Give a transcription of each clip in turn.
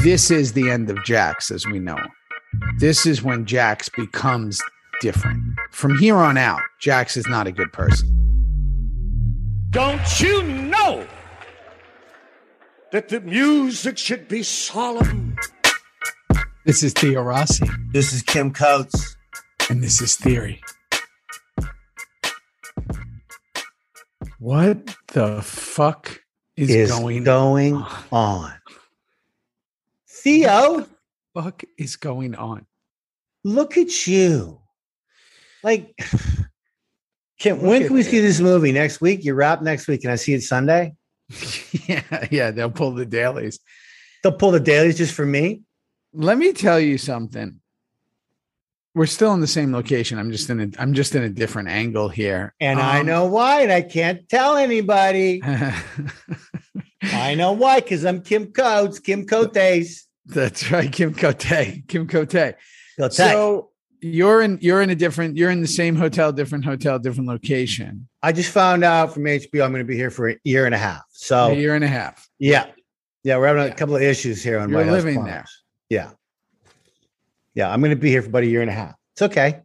this is the end of Jax as we know him. This is when Jax becomes different. From here on out, Jax is not a good person. Don't you know that the music should be solemn? This is Theo Rossi, This is Kim Coates. and this is Theory. What the fuck is, Is going going on? on. Theo, Fuck is going on? look at you. Like, Kim, Look when can we see this movie? Next week? You wrap next week. Can I see it Sunday? yeah, yeah, they'll pull the dailies. They'll pull the dailies just for me. Let me tell you something. We're still in the same location. I'm just in a I'm just in a different angle here. And I Um, know why, and I can't tell anybody. I know why, because I'm Kim Coates, Kim Cotes. That's right, Kim Cote. Kim Cote. Cotes. So you're in you're in a different you're in the same hotel, different hotel, different location. I just found out from HBO I'm going to be here for a year and a half. So a year and a half. yeah, yeah, we're having Yeah. a couple of issues here on You're White living Farms. there. Yeah, yeah, I'm going to be here for about a year and a half. It's okay.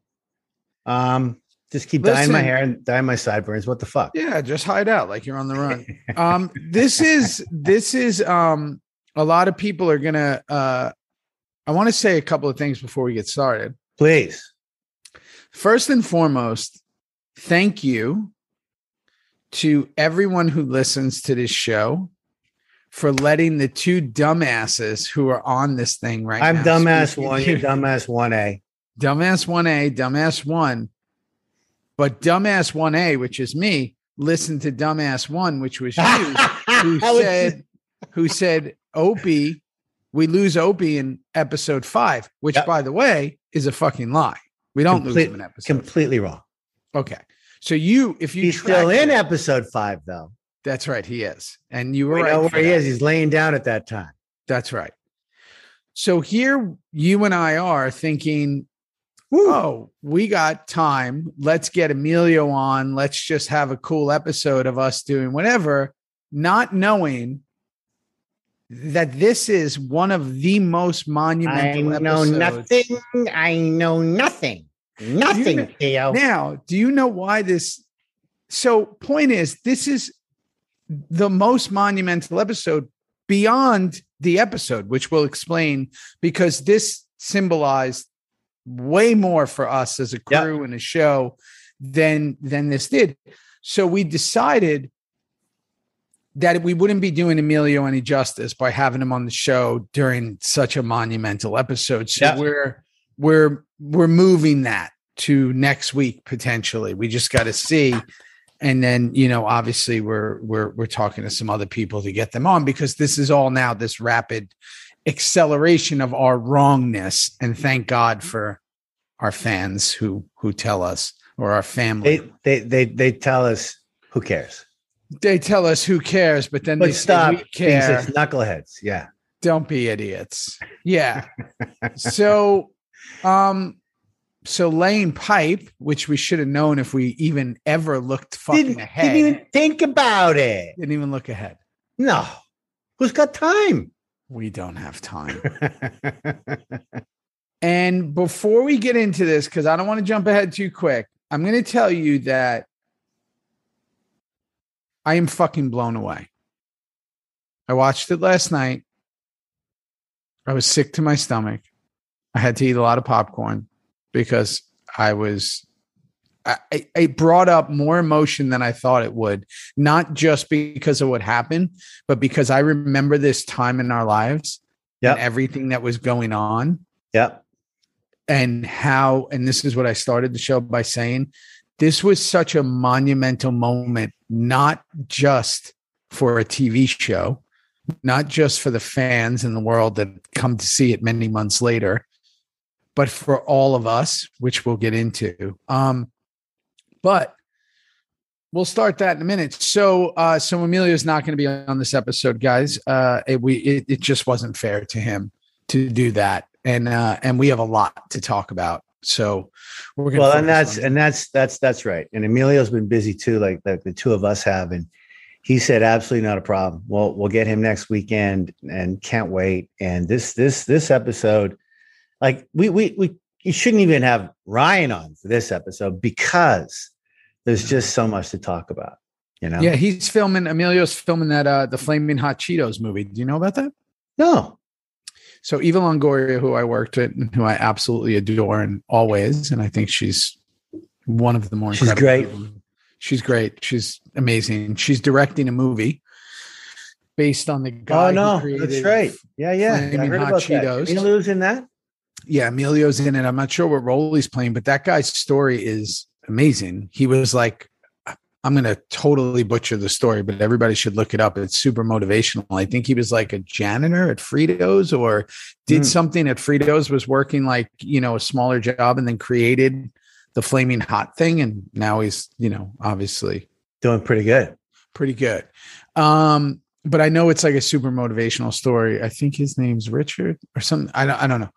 Um, just keep dyeing my hair and dyeing my sideburns. What the fuck? Yeah, just hide out like you're on the run. um this is this is um a lot of people are gonna uh I want to say a couple of things before we get started. Please. First and foremost, thank you to everyone who listens to this show for letting the two dumbasses who are on this thing right now I'm dumbass one. You're dumbass one A. dumbass 1A, dumbass 1. But dumbass 1A, which is me, listened to dumbass 1, which was you, who said who said Opie, we lose Opie in episode 5, which Yep. by the way is a fucking lie. We don't lose him in episode. completely wrong. Okay. So you, if you He's still in it- episode five, though. that's right, he is, and you were We right. know where he is. He's laying down at that time. That's right. So here, you and I are thinking, Woo. oh, we got time. Let's get Emilio on. Let's just have a cool episode of us doing whatever, not knowing that this is one of the most monumental. I know episodes. nothing. I know nothing. Nothing, know- Theo. Now, do you know why this? So, point is, this is the most monumental episode beyond the episode, which we'll explain because this symbolized way more for us as a Yep. crew and a show than than this did. So we decided that we wouldn't be doing Emilio any justice by having him on the show during such a monumental episode. So we're we're we're moving that to next week potentially. We just got to see and then you know obviously we're we're we're talking to some other people to get them on because this is all now this rapid acceleration of our wrongness and thank God for our fans who who tell us or our family They, they they they tell us who cares. They tell us who cares, but then they But say stop we care. such knuckleheads. Yeah. Don't be idiots. Yeah. so, um, so laying pipe, which we should have known if we even ever looked fucking Didn't, ahead. didn't even think about it. didn't even look ahead. No. Who's got time? We don't have time. And before we get into this, because I don't want to jump ahead too quick, I'm going to tell you that I am fucking blown away. I watched it last night. I was sick to my stomach. I had to eat a lot of popcorn because I was. I, it brought up more emotion than I thought it would, not just because of what happened, but because I remember this time in our lives Yep. and everything that was going on yep. and how and this is what i started the show by saying this was such a monumental moment not just for a tv show not just for the fans in the world that come to see it many months later but for all of us which we'll get into. Um but we'll start that in a minute. So uh so emilio's not going to be on this episode guys. Uh it, we it, it just wasn't fair to him to do that. And uh and we have a lot to talk about so we're gonna Well, and that's on- and that's that's that's right. And Emilio's been busy too, like like the two of us have, and He said absolutely not a problem. We'll we'll get him next weekend and can't wait. And this this this episode, like we we we you shouldn't even have Ryan on for this episode because there's just so much to talk about. You know? Yeah, he's filming. Emilio's filming that uh the Flaming Hot Cheetos movie. Do you know about that? No. So Eva Longoria, who I worked with, and who I absolutely adore and always, and I think she's one of the more She's great. She's great. She's amazing. She's directing a movie based on the oh, guy. Oh who no, created- that's right. Yeah, yeah. I Flaming heard Hot about Cheetos. that. Emilio's in that. Yeah, Emilio's in it. I'm not sure what role he's playing, but that guy's story is amazing. He was like, I'm going to totally butcher the story, but everybody should look it up. It's super motivational. I think he was like a janitor at Fritos or did Mm. something at Fritos, was working like, you know, a smaller job and then created the flaming hot thing. And now he's, you know, obviously Doing pretty good. pretty good. Um, but I know it's like a super motivational story. I think his name's Richard or something. I don't, I don't know,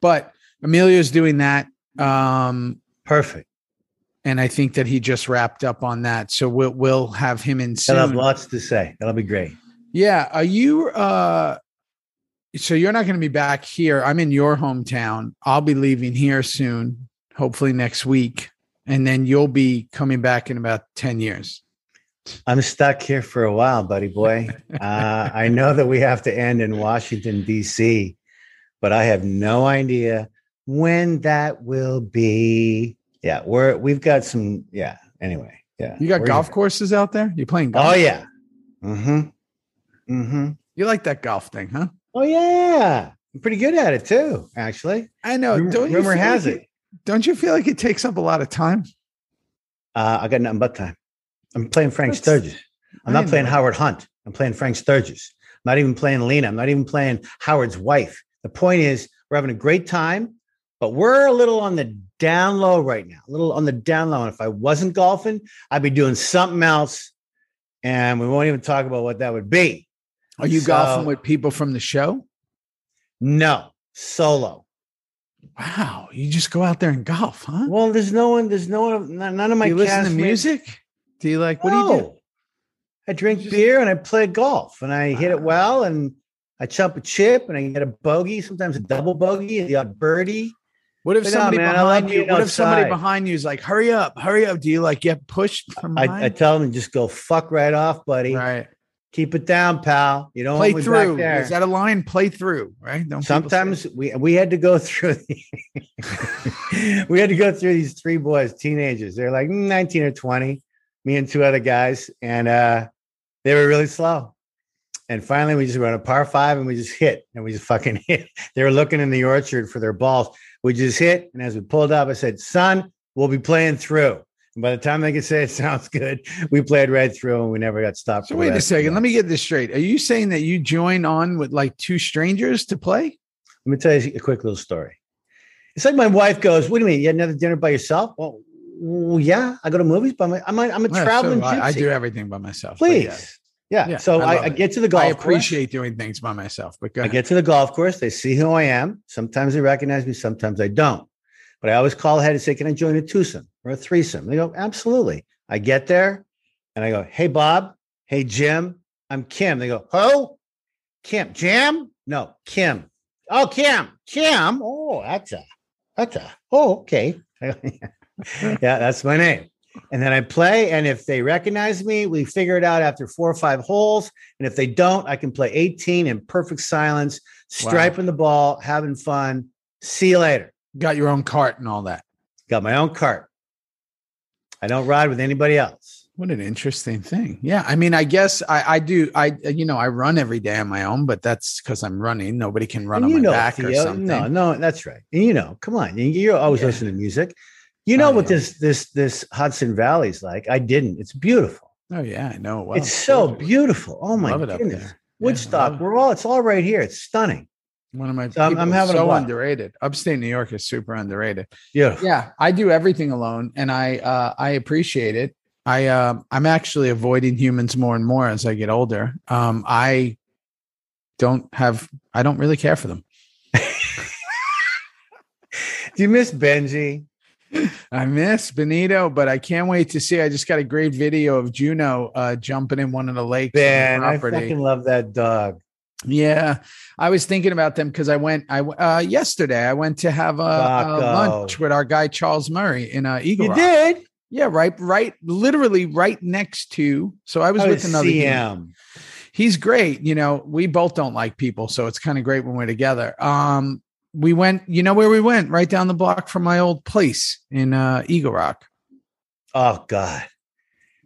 but Emilio's doing that. Um, Perfect. And I think that he just wrapped up on that. So we'll we'll have him in He'll have lots to say. That'll be great. Yeah. Are you uh so you're not going to be back here. I'm in your hometown. I'll be leaving here soon, hopefully next week. And then you'll be coming back in about 10 years. I'm stuck here for a while, buddy boy. Uh, I know that we have to end in Washington, D.C., but I have no idea when that will be. Yeah, we're we've got some. Yeah. Anyway. Yeah. You got We're- golf courses out there? You playing golf? Oh yeah. Mm-hmm. Mm-hmm. You like that golf thing, huh? Oh yeah. I'm pretty good at it too, actually. I know. Rumor, don't you rumor has like it. Don't you feel like it takes up a lot of time? Uh, I got nothing but time. I'm playing Frank That's- Sturgis. I'm I not playing know. Howard Hunt. I'm playing Frank Sturgis. I'm not even playing Lena. I'm not even playing Howard's wife. The point is, we're having a great time, but we're a little on the down low right now. A little on the down low. And if I wasn't golfing, I'd be doing something else. And we won't even talk about what that would be. Are you So- golfing with people from the show? No, solo. Wow. You just go out there and golf, huh? Well, there's no one, there's no one, none none of my do you listen to music? Do you like what do you do? I drink beer and I play golf and I hit it well and I chump a chip and I get a bogey, sometimes a double bogey, the odd birdie. What if But no, somebody man, behind you? being What if somebody behind you is like, "Hurry up, hurry up"? Do you like get pushed from I. I tell them just go fuck right off, buddy. right. Keep it down, pal. You don't Play through. Is that a line? Play through. Right. Don't Sometimes we we had to go through the, we had to go through these three boys, teenagers. They're like 19 or 20, me and two other guys, and uh they were really slow. And finally we just went a par five and we just hit and we just fucking hit. They were looking in the orchard for their balls. We just hit. And as we pulled up, I said, son, we'll be playing through. And by the time they could say it sounds good, we played right through and we never got stopped. So wait a second. Let me get this straight. Are you saying that you join on with like two strangers to play? Let me tell you a quick little story. It's like my wife goes, "What do you mean? You had another dinner by yourself?" Well, yeah, I go to movies, but I'm a, I'm a, I'm a Well, so traveling I, I do everything by myself. Please, yeah. yeah. So I I, I, get to the golf. I course. appreciate doing things by myself. But I get to the golf course. They see who I am. Sometimes they recognize me. Sometimes I don't. But I always call ahead and say, "Can I join a twosome or a threesome?" They go, "Absolutely." I get there, and I go, "Hey, Bob. Hey, Jim. I'm Kim." They go, "Who? Kim? Jim? No, Kim. Oh, Kim. Kim. Oh, that's a, that's a. Oh, okay. yeah, that's my name." And then I play, and if they recognize me, we figure it out after four or five holes. And if they don't, I can play 18 in perfect silence, Wow. striping the ball, having fun. See you later. Got your own cart and all that. Got my own cart. I don't ride with anybody else. What an interesting thing. Yeah. I mean, I guess I, I do. I, you know, I run every day on my own, but that's because I'm running. Nobody can run And on my know, back or something. no, no, that's right. And you know, come on, you- you're always Yeah. listening to music. You know Oh, what yeah. this this this Hudson Valley's like. I didn't. It's beautiful. Oh, yeah. I know. Well, it's so beautiful. Oh my Love it up goodness. Yeah, Woodstock. we're all. It's all right here. It's stunning. One of my So I'm- I'm having so underrated. Upstate New York is super underrated. Yeah. Yeah, I do everything alone, and I uh, I appreciate it. I uh, I'm actually avoiding humans more and more as I get older. Um, I don't have I don't really care for them. Do you miss Benji? I miss Benito, but I can't wait to see. I just got a great video of Juno uh, jumping in one of the lakes. Man, I fucking love that dog. Yeah, I was thinking about them because I went. I uh, yesterday I went to have a, a lunch with our guy Charles Murray in uh, Eagle You Rock. did? Yeah, right, right, literally right next to. So I was Oh, with another. CM. He's great. You know, we both don't like people, so it's kind of great when we're together. Um, we went. You know where we went? Right down the block from my old place in uh, Eagle Rock. Oh God.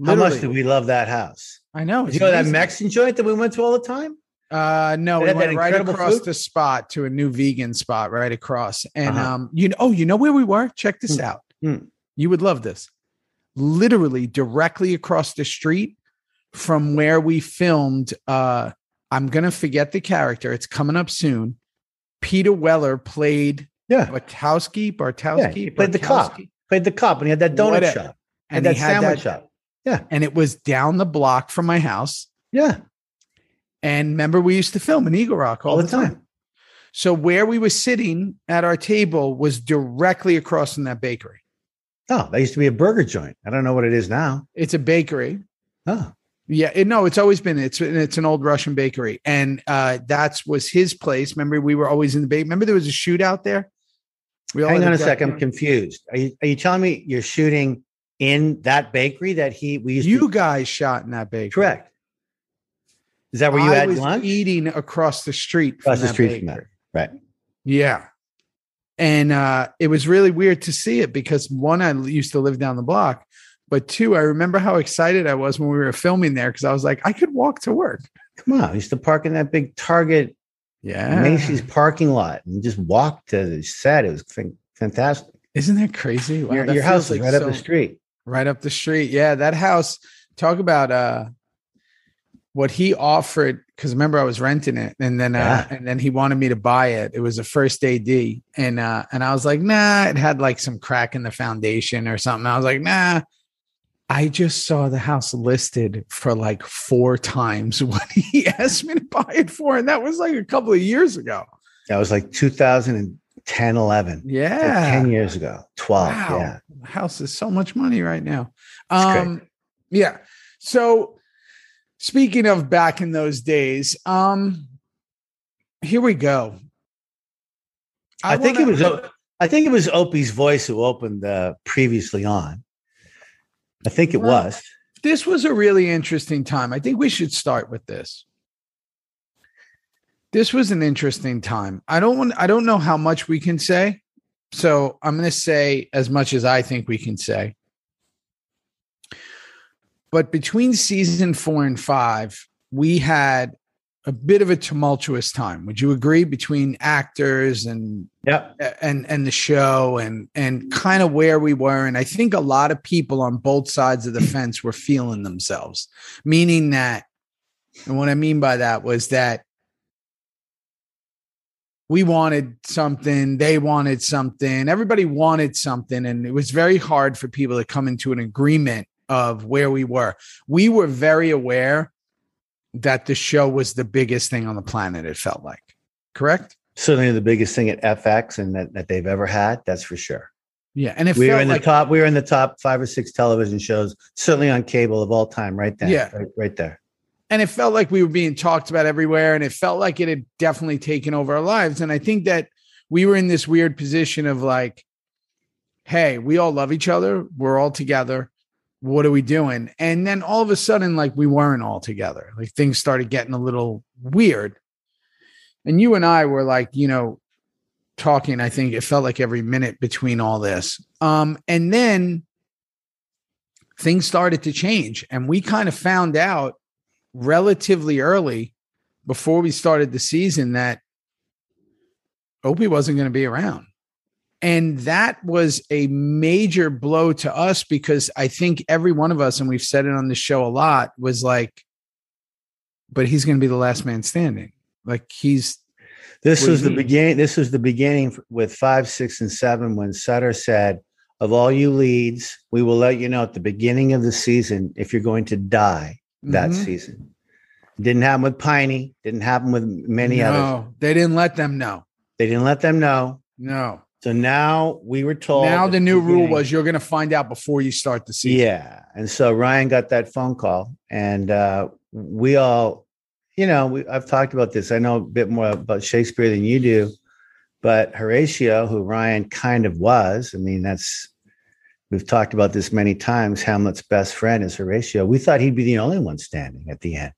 How much Literally. do we love that house? I know. Did you know that. Mexican joint that we went to all the time? Uh, no, we went right across food? the spot to a new vegan spot right across. And Uh-huh. um, you know, oh, you know where we were? Check this Hmm. out. Hmm. You would love this. Literally directly across the street from where we filmed. Uh, I'm gonna forget the character. It's coming up soon. Peter Weller played Yeah. Barosky. Barosky. Yeah, he played the cop. Played the cop and he had that donut Whatever. shop. and And that he had sandwich that, shop. Yeah, and it was down the block from my house. Yeah. And remember, we used to film in Eagle Rock all, All the the time. time. So where we were sitting at our table was directly across from that bakery. Oh, that used to be a burger joint. I don't know what it is now. It's a bakery. Oh, Yeah, it, no, it's always been it's it's an old Russian bakery, and uh, that's was his place. Remember, we were always in the bake. Remember, there was a shootout there. We all hang on a second. I'm confused. Are you, are you telling me you're shooting in that bakery that he we used You to guys shot in that bakery. correct? Is that where you I had was lunch? eating across the street. Across from the that street from that. Right. Yeah. And uh, it was really weird to see it because one, I used to live down the block, but two, I remember how excited I was when we were filming there because I was like, I could walk to work. Come on. I used to park in that big Target Yeah. Macy's parking lot and just walk to the set. It was fan- fantastic. Isn't that crazy? Wow, your that your house is like right up the street. Right up the street. Yeah. That house, talk about uh, what he offered. Cause remember I was renting it and then, uh, Yeah. and then he wanted me to buy it. It was a first AD. And, uh, and I was like, nah, it had like some crack in the foundation or something. I was like, nah, I just saw the house listed for like four times what he asked me to buy it for. And that was like a couple of years ago. That was like 2010, 11. Like Yeah. 10 years ago, 12. Wow. Yeah. The house is so much money right now. It's great. Um, yeah. So speaking of back in those days, um, here we go. I, think it wanna- was I think it was Opie's voice who opened uh, previously on. I think it Well, was. this was a really interesting time. I think we should start with this. This was an interesting time. I don't want I don't know how much we can say. So I'm going to say as much as I think we can say. But between season 4 and 5, we had a bit of a tumultuous time. Would you agree between actors and Yep. and and the show and and kind of where we were and i think a lot of people on both sides of the fence were feeling themselves meaning that and what i mean by that was that we wanted something they wanted something everybody wanted something and it was very hard for people to come into an agreement of where we were we were very aware that the show was the biggest thing on the planet it felt like correct Certainly the biggest thing at FX and that, that they've ever had. That's for sure. yeah and it we were in like the top. We were in the top five or six television shows, certainly on cable of all time. Right there. Yeah. Right, right there. and it felt like we were being talked about everywhere and it felt like it had definitely taken over our lives and i think that we were in this weird position of like hey we all love each other we're all together what are we doing? And then all of a sudden like we weren't all together. Like things started getting a little weird. And you and i were like you know talking i think it felt like every minute between all this. Um and then things started to change and we kind of found out relatively early before we started the season that Opie wasn't going to be around. And that was a major blow to us because I think every one of us, and we've said it on the show a lot, was like, but he's going to be the last man standing. Like he's, This was the beginning. This was the beginning with five, six, and seven when Sutter said, "Of all you leads, we will let you know at the beginning of the season if you're going to die that Mhm. season." Didn't happen with Piney. Didn't happen with many others. no, they didn't let them know. They didn't let them know. No. So now we were told. now the new rule was you're going to find out before you start the season. Yeah. And so Ryan got that phone call, and uh, we all, you know, we, I've talked about this. I know a bit more about Shakespeare than you do, but Horatio, who Ryan kind of was, I mean, that's, we've talked about this many times. Hamlet's best friend is Horatio. We thought he'd be the only one standing at the end.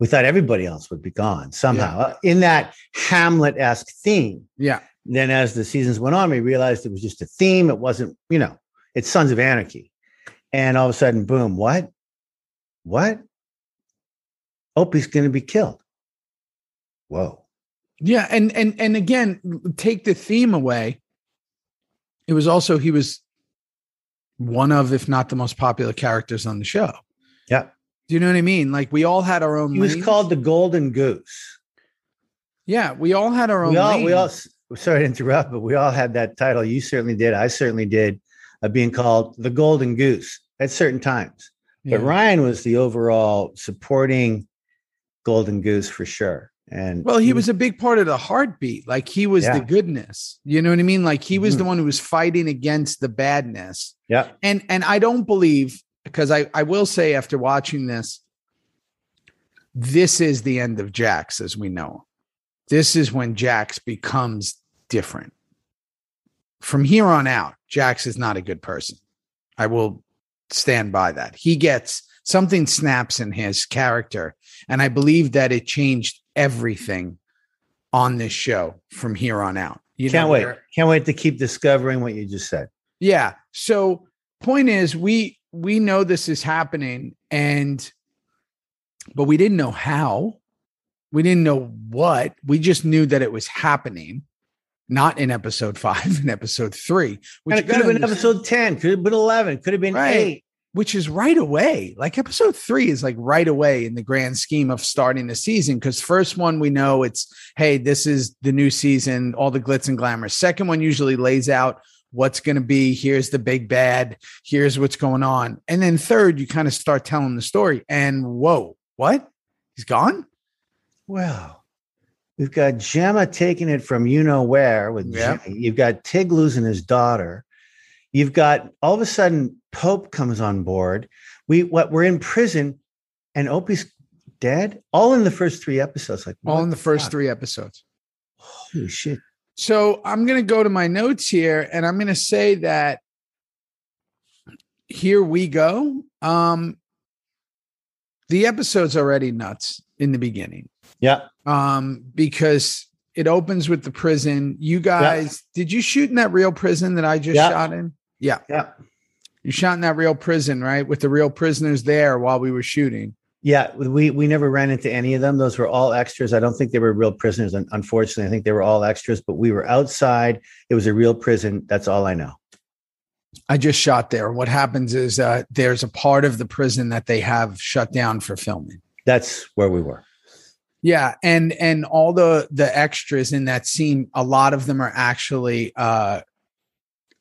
We thought everybody else would be gone somehow uh, in that Hamlet esque theme Yeah. Then as the seasons went on, we realized it was just a theme. It wasn't, you know, it's Sons of Anarchy. And all of a sudden, boom, what? What? Opie's going to be killed. Whoa. Yeah, and and and again, take the theme away. It was also he was one of, if not the most popular characters on the show. Yeah. Do you know what I mean? Like we all had our own. He was lanes. called the Golden Goose. Yeah, we all had our own. We all, we all. Sorry to interrupt, but we all had that title. You certainly did. I certainly did, of being called the Golden Goose at certain times. Yeah. But Ryan was the overall supporting Golden Goose for sure. And Well, he was a big part of the heartbeat. Like he was Yeah. the goodness. You know what I mean? Like he was Mhm. the one who was fighting against the badness. yeah. And and I don't believe because I I will say after watching this, this is the end of Jax as we know. him. This is when Jax becomes different. From here on out, Jax is not a good person. I will stand by that. He gets something snaps in his character, and I believe that it changed everything on this show from here on out. You Can't wait. Can't wait to keep discovering what you just said. yeah. So point is we we know this is happening and but we didn't know how. We didn't know what. We just knew that it was happening. Not in episode 5 in episode 3, which And you it could have been episode 10, could have been 11, could have been Right. eight. which is right away. Like episode three is like right away in the grand scheme of starting the season. Because first one we know it's hey, this is the new season, all the glitz and glamour. Second one usually lays out what's going to be. Here's the big bad. Here's what's going on. And then third, you kind of start telling the story. And whoa, what? He's gone. Well, we've got Gemma taking it from you know where with. Jimmy. You've got Tig losing his daughter. You've got all of a sudden Pope comes on board. We what we're in prison and Opie's dead. All in the first three episodes. Like All in the first three episodes. Holy shit. So I'm going to go to my notes here and I'm going to say that here we go. Um, the episode's already nuts in the beginning Yeah. um, because it opens with the prison. You guys, did you shoot in that real prison that I just Yeah. shot in? Yeah. Yeah. You shot in that real prison, right? With the real prisoners there while we were shooting. Yeah, we we never ran into any of them. Those were all extras. I don't think they were real prisoners. Unfortunately, I think they were all extras. But we were outside. It was a real prison. That's all I know. I just shot there. What happens is uh, there's a part of the prison that they have shut down for filming. That's where we were. Yeah, and and all the the extras in that scene, a lot of them are actually uh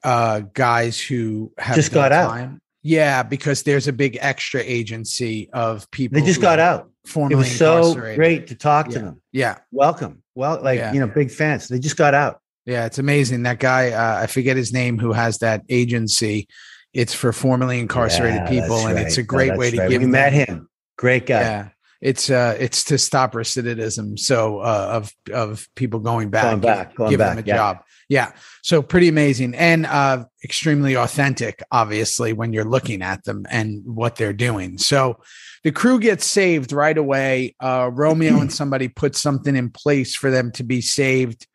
uh guys who have Just got out. time. Yeah, because there's a big extra agency of people. They just got out. It was so great to talk to them. Yeah, Welcome. Well, like Yeah. you know, big fans. They just got out. yeah, it's amazing. That guy, uh, I forget his name, who has that agency. It's for formerly incarcerated Yeah, people, and right. it's a great that's way to right. give. We met him. Great guy. Yeah, it's uh, it's to stop recidivism. So uh, of of people going back, Going back, going give back, them a yeah. job. Yeah, so pretty amazing and uh, extremely authentic. Obviously, when you're looking at them and what they're doing. So the crew gets saved right away. Uh, Romeo and somebody put something in place for them to be saved,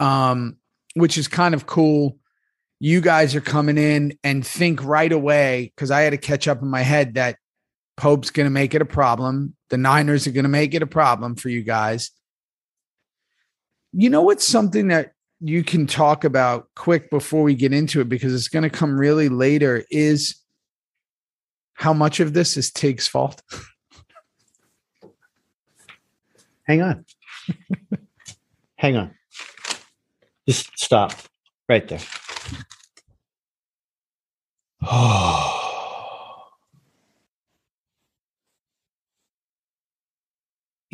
um, which is kind of cool. You guys are coming in and think right away because I had to catch up in my head that Pope's going to make it a problem. The Niners are going to make it a problem for you guys. You know what's something that you can talk about quick before we get into it because it's going to come really later is how much of this is Tig's fault. Hang on. Hang on. Just stop right there.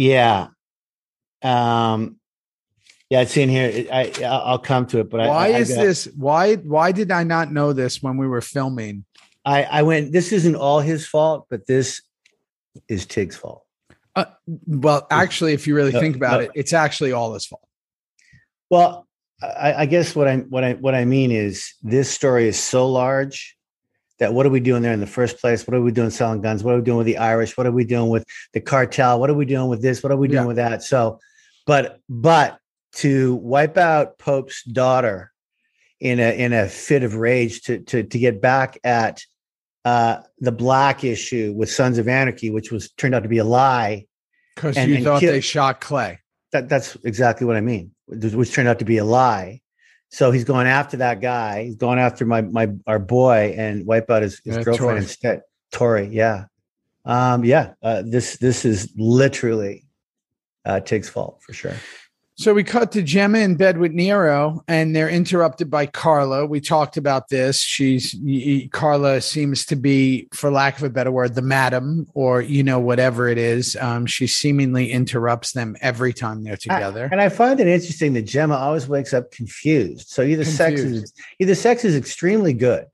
yeah. Um Yeah, it's in here. I I'll come to it, but why I, I, is got- this? Why why did I not know this when we were filming? I I went. This isn't all his fault, but this is Tig's fault. Well, actually, if you really No, think about no. it, it's actually all his fault. Well, I, I guess what I what I what I mean is this story is so large that what are we doing there in the first place? What are we doing selling guns? What are we doing with the Irish? What are we doing with the cartel? What are we doing with this? What are we doing Yeah. with that? So, but but to wipe out Pope's daughter in a in a fit of rage to to to get back at uh the black issue with Sons of Anarchy, which was turned out to be a lie. Because you and thought kill- they shot Clay. That that's exactly what I mean, which turned out to be a lie. So he's going after that guy. He's going after my my our boy and wipe out his, his Yeah, girlfriend Tori. instead. Tori, yeah, um, yeah. Uh, this this is literally uh, Tig's fault for sure. So we cut to Gemma in bed with Nero, and they're interrupted by Carla. We talked about this. She's Carla seems to be, for lack of a better word, the madam, or you know whatever it is. Um, she seemingly interrupts them every time they're together. And I find it interesting that Gemma always wakes up confused. So either sex is either sex is extremely good,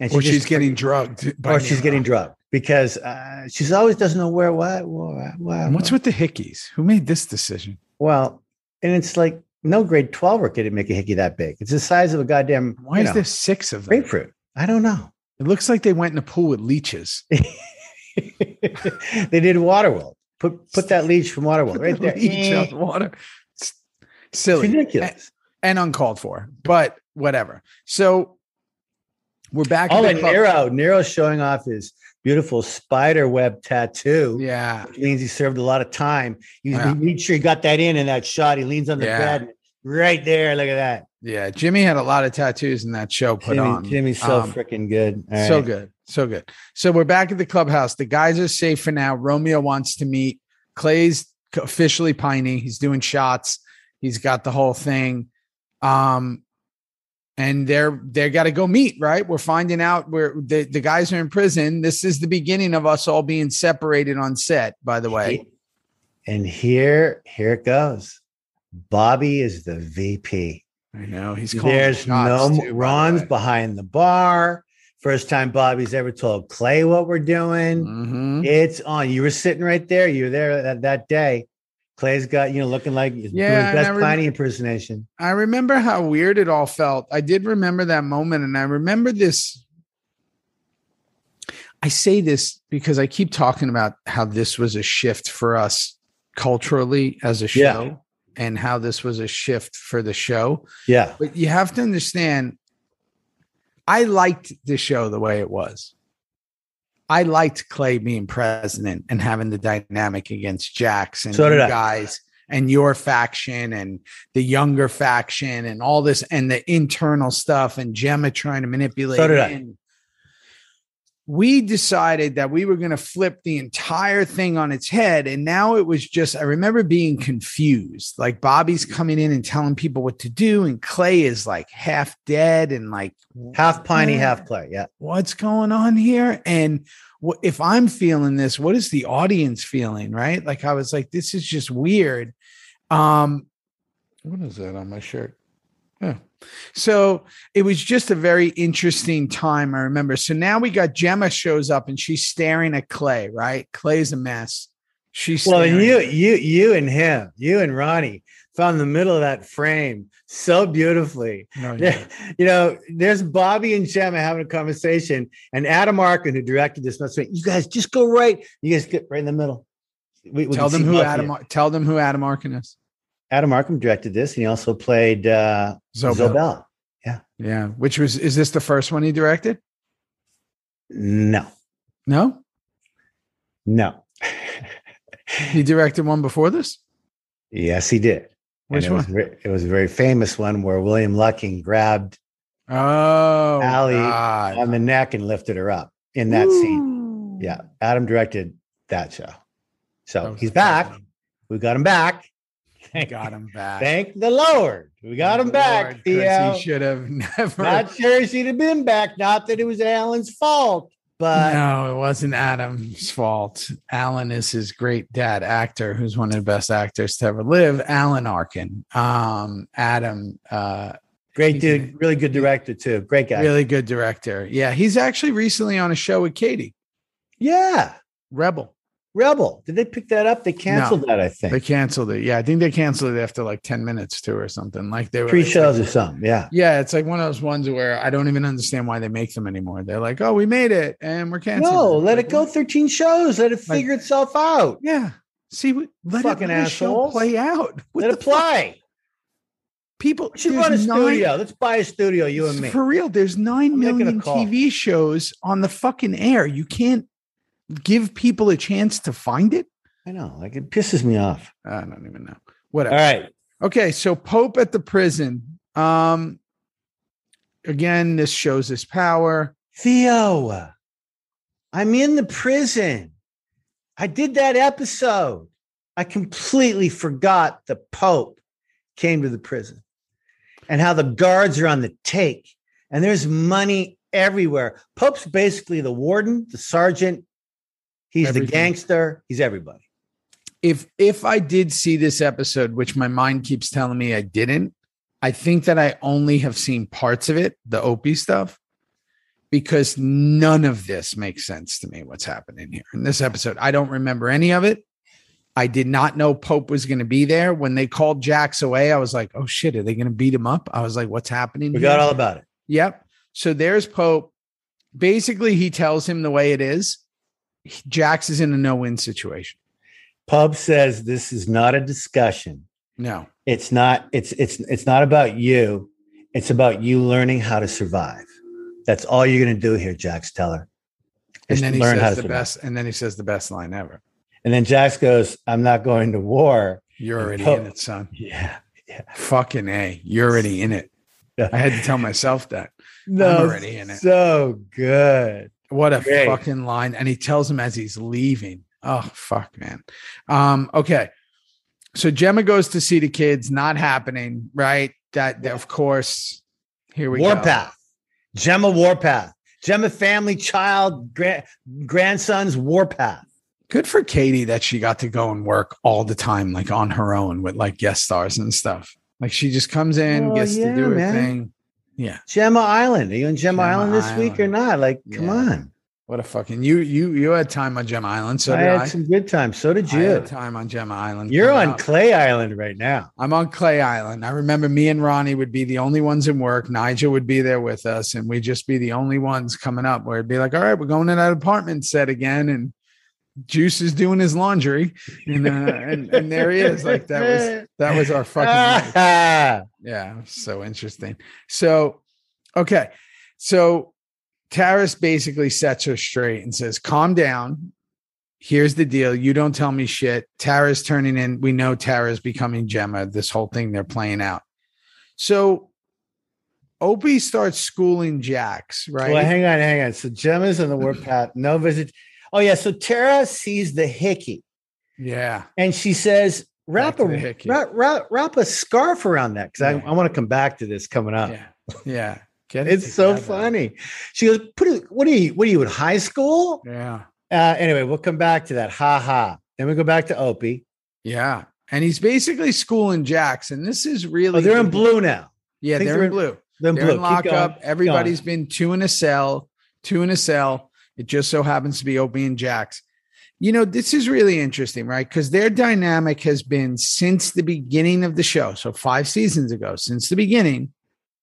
and or she she's just- getting drugged. or she's Nero. getting drugged because uh, she's always doesn't know where what what. what And what's with the hickeys? Who made this decision? Well, and it's like no grade 12er could make a hickey that big. It's the size of a goddamn Why is know, there six of them? grapefruit. I don't know. It looks like they went in a pool with leeches. they did Waterworld. Put put that leech from Waterworld right there. Leech out the water. It's it's silly ridiculous. and uncalled for, but whatever. So we're back. Oh, the and Nero, Nero's showing off his beautiful spider web tattoo. Yeah. Which means he served a lot of time. You Yeah. made sure he got that in in that shot. He leans on the Yeah. bed right there. Look at that. Yeah. Jimmy had a lot of tattoos in that show put Jimmy, on. Jimmy's so Um, freaking good. All so good. So good. So we're back at the clubhouse. The guys are safe for now. Romeo wants to meet. Clay's officially pining. He's doing shots. He's got the whole thing. Um, and they're they got to go meet, right? We're finding out where the, the guys are in prison. This is the beginning of us all being separated on set, by the way. And here, here it goes. Bobby is the VP. I know he's calling There's no too, by the Ron's behind the bar. First time Bobby's ever told Clay what we're doing. Mhm. It's on. You were sitting right there. You were there that, that day. Clay's got you know looking like Yeah, best rem- Piney impersonation. I remember how weird it all felt. I did remember that moment, and I remember this. I say this because I keep talking about how this was a shift for us culturally as a show, Yeah. and how this was a shift for the show. Yeah, But you have to understand, I liked the show the way it was. I liked Clay being president and having the dynamic against Jax and So guys and your faction and the younger faction and all this and the internal stuff and Gemma trying to manipulate. So did I. We decided that we were going to flip the entire thing on its head. And now it was just, I remember being confused. Like Bobby's coming in and telling people what to do, and Clay is like half dead and like, half Piney, half Clay. Yeah, what's going on here? And what if I'm feeling this, what is the audience feeling? Right. Like I was like, this is just weird. Um, what is that on my shirt? Yeah. So it was just a very interesting time. I remember. So now we got Gemma shows up and she's staring at Clay, right? Clay's a mess. She's Well, and you, you, you, and him, you and Ronnie found the middle of that frame so beautifully. No, yeah. you know, there's Bobby and Gemma having a conversation, and Adam Arkin, who directed this, must say, "You guys just go right. You guys get right in the middle." We, we tell them who Adam. Tell them who Adam Arkin is. Adam Arkin directed this, and he also played uh, Zobelle. Zobelle. Yeah. yeah. Which was is this the first one he directed? No, No, no. he directed one before this. yes, he did. Which and it one? Was, ve- it was a very famous one where William Lucking grabbed Oh, Ally God. on the neck and lifted her up in that scene. Yeah, Adam directed that show. So was he's back. one. We got him back. I got him back. Thank the Lord. We got him back. Lord, Theo. He should have never. Not sure she'd have been back. Not that it was Alan's fault, But no, it wasn't Adam's fault. Alan is his great dad actor, who's one of the best actors to ever live. Alan Arkin. Um, Adam, uh, great dude, really good director too. Great guy. really good director. Yeah, he's actually recently on a show with Katey Yeah. Rebel. Rebel. Did they pick that up? They canceled that, I think. They canceled it. Yeah, I think they canceled it after like ten minutes too, or something. Like they were Three it's shows like- or something. Yeah. Yeah, it's like one of those ones where I don't even understand why they make them anymore. They're like, "Oh, we made it, and we're canceling." No, let Like, it go 13 shows. Let it Like- figure itself out. Yeah. See, let Fucking it, let show play out. What Let it fuck? play. People We should run a nine- studio. Let's buy a studio, you and me. For real, there's nine million. TV shows on the fucking air. You can't give people a chance to find it. I know. Like it pisses me off. I don't even know. All Whatever. right. Okay, so Pope at the prison. Um, again, this shows his power. Theo, I'm in the prison. I did that episode. I completely forgot the Pope came to the prison and how the guards are on the take and there's money everywhere. Pope's basically the warden, the sergeant. He's the gangster. He's everybody. if if I did see this episode, which my mind keeps telling me I didn't, I think that I only have seen parts of it, the Opie stuff, because none of this makes sense to me. What's happening here in this episode? I don't remember any of it. I did not know Pope was going to be there when they called Jax away. I was like, "Oh shit, are they going to beat him up?" I was like, "What's happening?" We got all about it. Yep. So there's Pope. Basically, he tells him the way it is. Jax is in a no-win situation. Pope says this is not a discussion. No. It's not, it's it's it's not about you. It's about you learning how to survive. That's all you're gonna do here, Jax Teller. And then he says to the survive. best, and then he says the best line ever. And then Jax goes, I'm not going to war. You're already Pope- in it, son. Yeah. Fucking A. You're already in it. I had to tell myself that. No, I'm already in it. So good. What a Great. fucking line. And he tells him as he's leaving. Oh, fuck, man. Um, okay. So Gemma goes to see the kids, not happening, right? That, that of course, here we go. Warpath. Gemma Warpath. Gemma family child grand, grandson's Warpath. Good for Katey that she got to go and work all the time, like on her own with like guest stars and stuff. Like she just comes in, Oh, gets yeah, to do her man. thing. Yeah. Gemma Island. Are you on Gemma, Gemma Island this week or not? Like, come Yeah. on. What a fucking you you you had time on Gem Island. So I did had I. some good time. So did I you. had time on Gem Island. You're on up. Clay Island right now. I'm on Clay Island. I remember me and Ronnie would be the only ones in work. Nigel would be there with us, and we'd just be the only ones coming up. Where it'd be like, "All right, we're going to that apartment set again," and Juice is doing his laundry, and uh, and, and there he is. Like that was that was our fucking. Ah, Yeah, so interesting. So, okay. So Tara's basically sets her straight and says, calm down. Here's the deal. You don't tell me shit. Tara's turning in. We know Tara's becoming Gemma. This whole thing they're playing out. So Opie starts schooling Jax, right? Well, hang on, hang on. So Gemma's on the work warpath. No visit. Oh yeah. So Tara sees the hickey, yeah. and she says, "Wrap a wrap, wrap, wrap a scarf around that." Because Yeah. I, I want to come back to this coming up. Yeah. Yeah. Get it It's so funny. She goes, "Put it. What are you? What are you in high school?" Yeah. Uh, anyway, we'll come back to that. Ha ha. Then we go back to Opie. Yeah. And he's basically schooling. And this is really Oh, they're in blue now. Yeah, they're, they're in blue. They're in They're blue. in going. lockup. Everybody's been two in a cell, two in a cell. It just so happens to be Opie and Jax. You know, this is really interesting, right? Because their dynamic has been since the beginning of the show. So five seasons ago, since the beginning,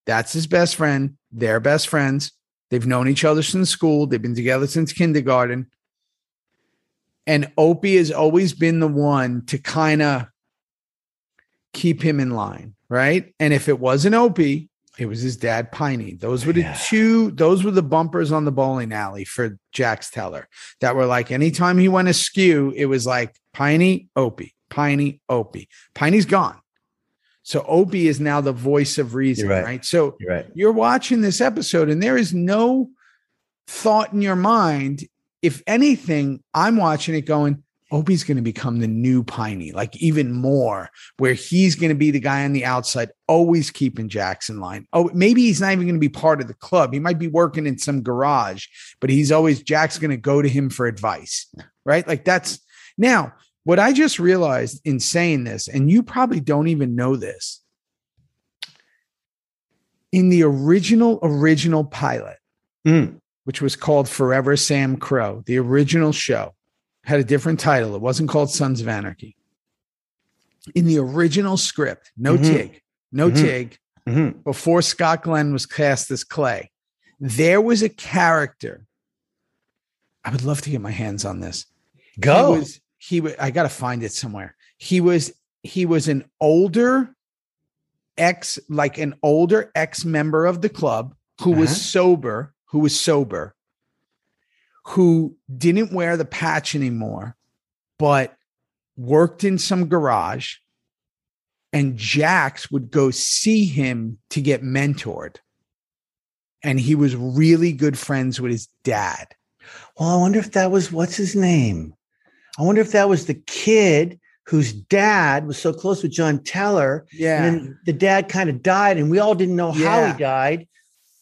that's his best friend. They're best friends. They've known each other since school. They've been together since kindergarten. And Opie has always been the one to kind of keep him in line, right? And if it wasn't Opie, it was his dad, Piney. Those were the Yeah. two, those were the bumpers on the bowling alley for Jax Teller that were like anytime he went askew, it was like Piney, Opie, Piney, Opie. Piney's gone. So Opie is now the voice of reason, right. right? So You're right. you're watching this episode and there is no thought in your mind. If anything, I'm watching it going, Opie's going to become the new Piney, like even more, where he's going to be the guy on the outside, always keeping Jackson line. Oh, maybe he's not even going to be part of the club. He might be working in some garage, but he's always Jack's going to go to him for advice, right? Like that's now what I just realized in saying this, and you probably don't even know this. In the original, original pilot, Mm. which was called Forever Sam Crow, the original show had a different title. It wasn't called Sons of Anarchy. In the original script, no Mhm. Tig, no Mhm. Tig, Mhm. before Scott Glenn was cast as Clay, there was a character. I would love to get my hands on this. Go. He was, he I got to find it somewhere. He was he was an older ex like an older ex member of the club who was Uh-huh. sober, who was sober, who didn't wear the patch anymore, but worked in some garage and Jax would go see him to get mentored. And he was really good friends with his dad. Well, I wonder if that was what's his name. I wonder if that was the kid whose dad was so close with John Teller. Yeah. And then the dad kind of died, and we all didn't know how he died.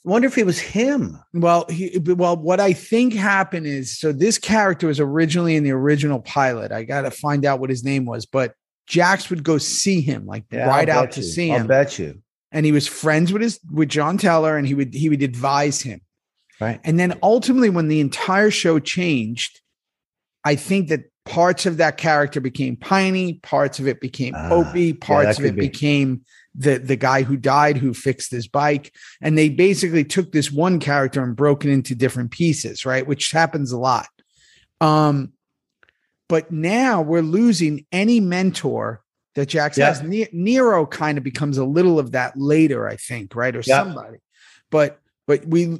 I wonder if it was him. Well, he, well, what I think happened is so this character was originally in the original pilot. I got to find out what his name was, but Jax would go see him, like Yeah, ride out to you. see him. I'll bet you. and he was friends with his with John Teller, and he would he would advise him. Right. And then ultimately, when the entire show changed, I think that parts of that character became Piney, parts of it became Ah, Opie, parts that of it be. became the the guy who died who fixed his bike. And they basically took this one character and broke it into different pieces, right? Which happens a lot. Um, but now we're losing any mentor that Jax Yeah. has. Ne- Nero kind of becomes a little of that later, I think, right? Or Yeah. somebody. But but we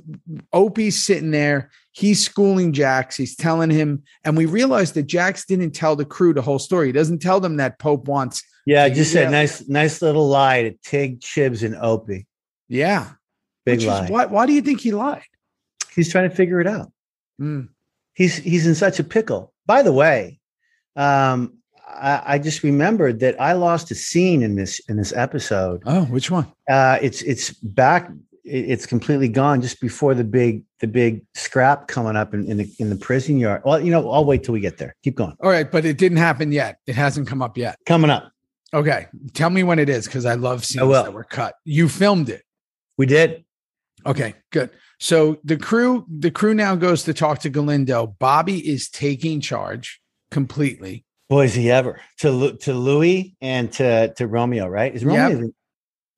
Opie's sitting there, he's schooling Jax, he's telling him, and we realize that Jax didn't tell the crew the whole story. He doesn't tell them that Pope wants, Yeah, Yeah. just a nice, nice little lie to Tig, Chibs, and Opie. yeah. Big Which is lie. why why do you think he lied? He's trying to figure it out. Mm. He's he's in such a pickle. By the way, um, I, I just remembered that I lost a scene in this in this episode. Oh, which one? Uh, it's it's back. It's completely gone just before the big the big scrap coming up in, in the in the prison yard. Well, you know, I'll wait till we get there. Keep going. All right, but it didn't happen yet. It hasn't come up yet. Coming up. Okay. Tell me when it is because I love scenes that were cut. You filmed it. We did. Okay, good. So the crew, the crew now goes to talk to Galindo. Bobby is taking charge completely. Boy, is he ever to to Louis and to to Romeo, right? Is Romeo? Yep.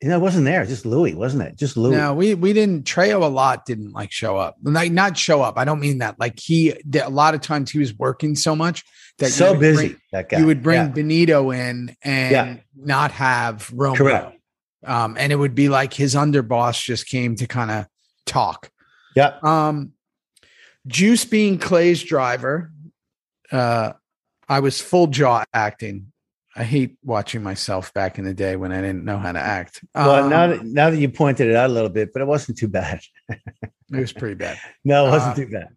You know, it wasn't there. Just Louis, wasn't it? Just Louis. No, we we didn't. Trejo a lot didn't like show up. Like not show up. I don't mean that. Like he, a lot of times he was working so much that so busy. bring- that guy. you would bring Yeah. Benito in and Yeah. not have Romeo. Correct. Um, and it would be like his underboss just came to kind of talk. Yeah. Um, Juice being Clay's driver, uh, I was full jaw acting. I hate watching myself back in the day when I didn't know how to act. Well, Um, now that now that you pointed it out a little bit, but it wasn't too bad. it was pretty bad, No, it wasn't Uh, too bad.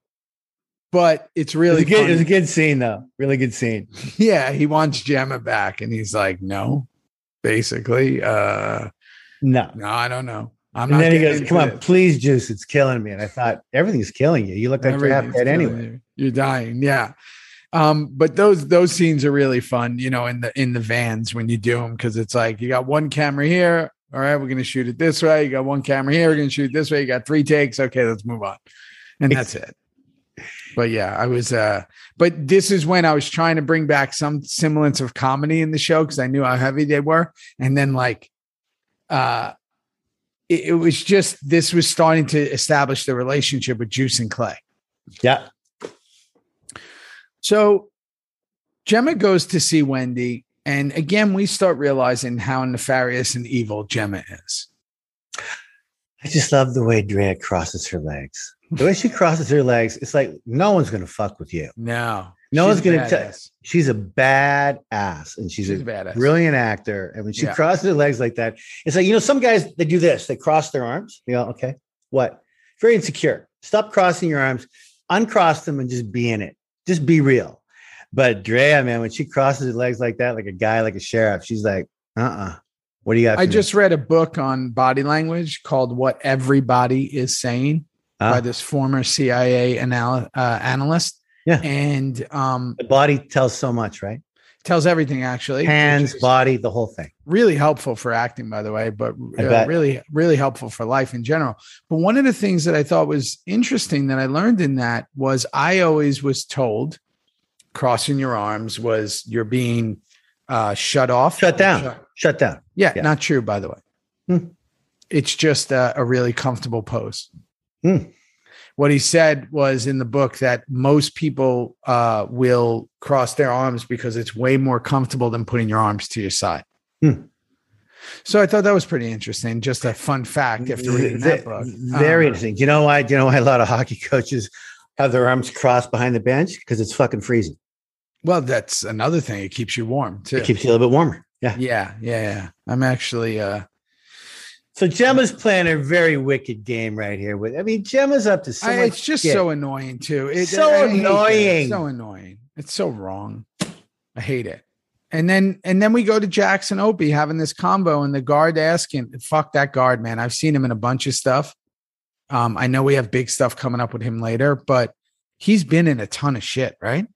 But it's really a good, it was a good scene, though. Really good scene. yeah. He wants Gemma back, and he's like, "No, basically, uh, No. no, I don't know." I'm And then he goes, "Come on, this." please, Juice, it's killing me." And I thought everything's killing you. You look like you're half dead anyway. you. You're dying. Yeah. Um, but those those scenes are really fun, you know, in the in the vans when you do them because it's like you got one camera here. All right, we're gonna shoot it this way. You got one camera here. We're gonna shoot it this way. You got three takes. Okay, let's move on, and that's it. But yeah, I was. uh But this is when I was trying to bring back some semblance of comedy in the show because I knew how heavy they were, and then like, uh it, it was just this was starting to establish the relationship with Juice and Clay. Yeah. So Gemma goes to see Wendy. And again, we start realizing how nefarious and evil Gemma is. I just love the way Drea crosses her legs. The way she crosses her legs, it's like no one's going to fuck with you. No, No one's gonna tell- She's a bad ass and she's, She's a a badass. brilliant actor. And when she Yeah. crosses her legs like that, it's like, you know, some guys, they do this, they cross their arms. You know, okay, what? Very insecure. Stop crossing your arms, uncross them and just be in it. Just be real. But Drea, man, when she crosses her legs like that, like a guy, like a sheriff, she's like, uh uh What do you got? I for me? just read a book on body language called What Everybody Is Saying Huh? by this former CIA anal- uh, analyst. Yeah. And um, the body tells so much, right? tells everything actually. Hands, body, the whole thing. Really helpful for acting, by the way, but uh, really, really helpful for life in general. But one of the things that I thought was interesting that I learned in that was I always was told crossing your arms was you're being uh, shut off, Shut down. Shut down. Yeah, Yeah. not true, by the way. Hmm. It's just a, a really comfortable pose. Hmm. What he said was in the book that most people uh, will cross their arms because it's way more comfortable than putting your arms to your side. Hmm. So I thought that was pretty interesting. Just a fun fact after reading that book. Very Um, interesting. You know why? You know why a lot of hockey coaches have their arms crossed behind the bench? Because it's fucking freezing. Well, that's another thing. It keeps you warm too. It keeps you a little bit warmer. Yeah. yeah, yeah, yeah. I'm actually uh So Gemma's playing a very wicked game right here. With I mean, Gemma's up to so I- much it's just shit. so annoying too. It, So I hate that. annoying. It's so annoying. It's so wrong. I hate it. And then and then we go to Jackson Opie having this combo and the guard asking, fuck that guard, man. I've seen him in a bunch of stuff. Um, I know we have big stuff coming up with him later, but he's been in a ton of shit, right?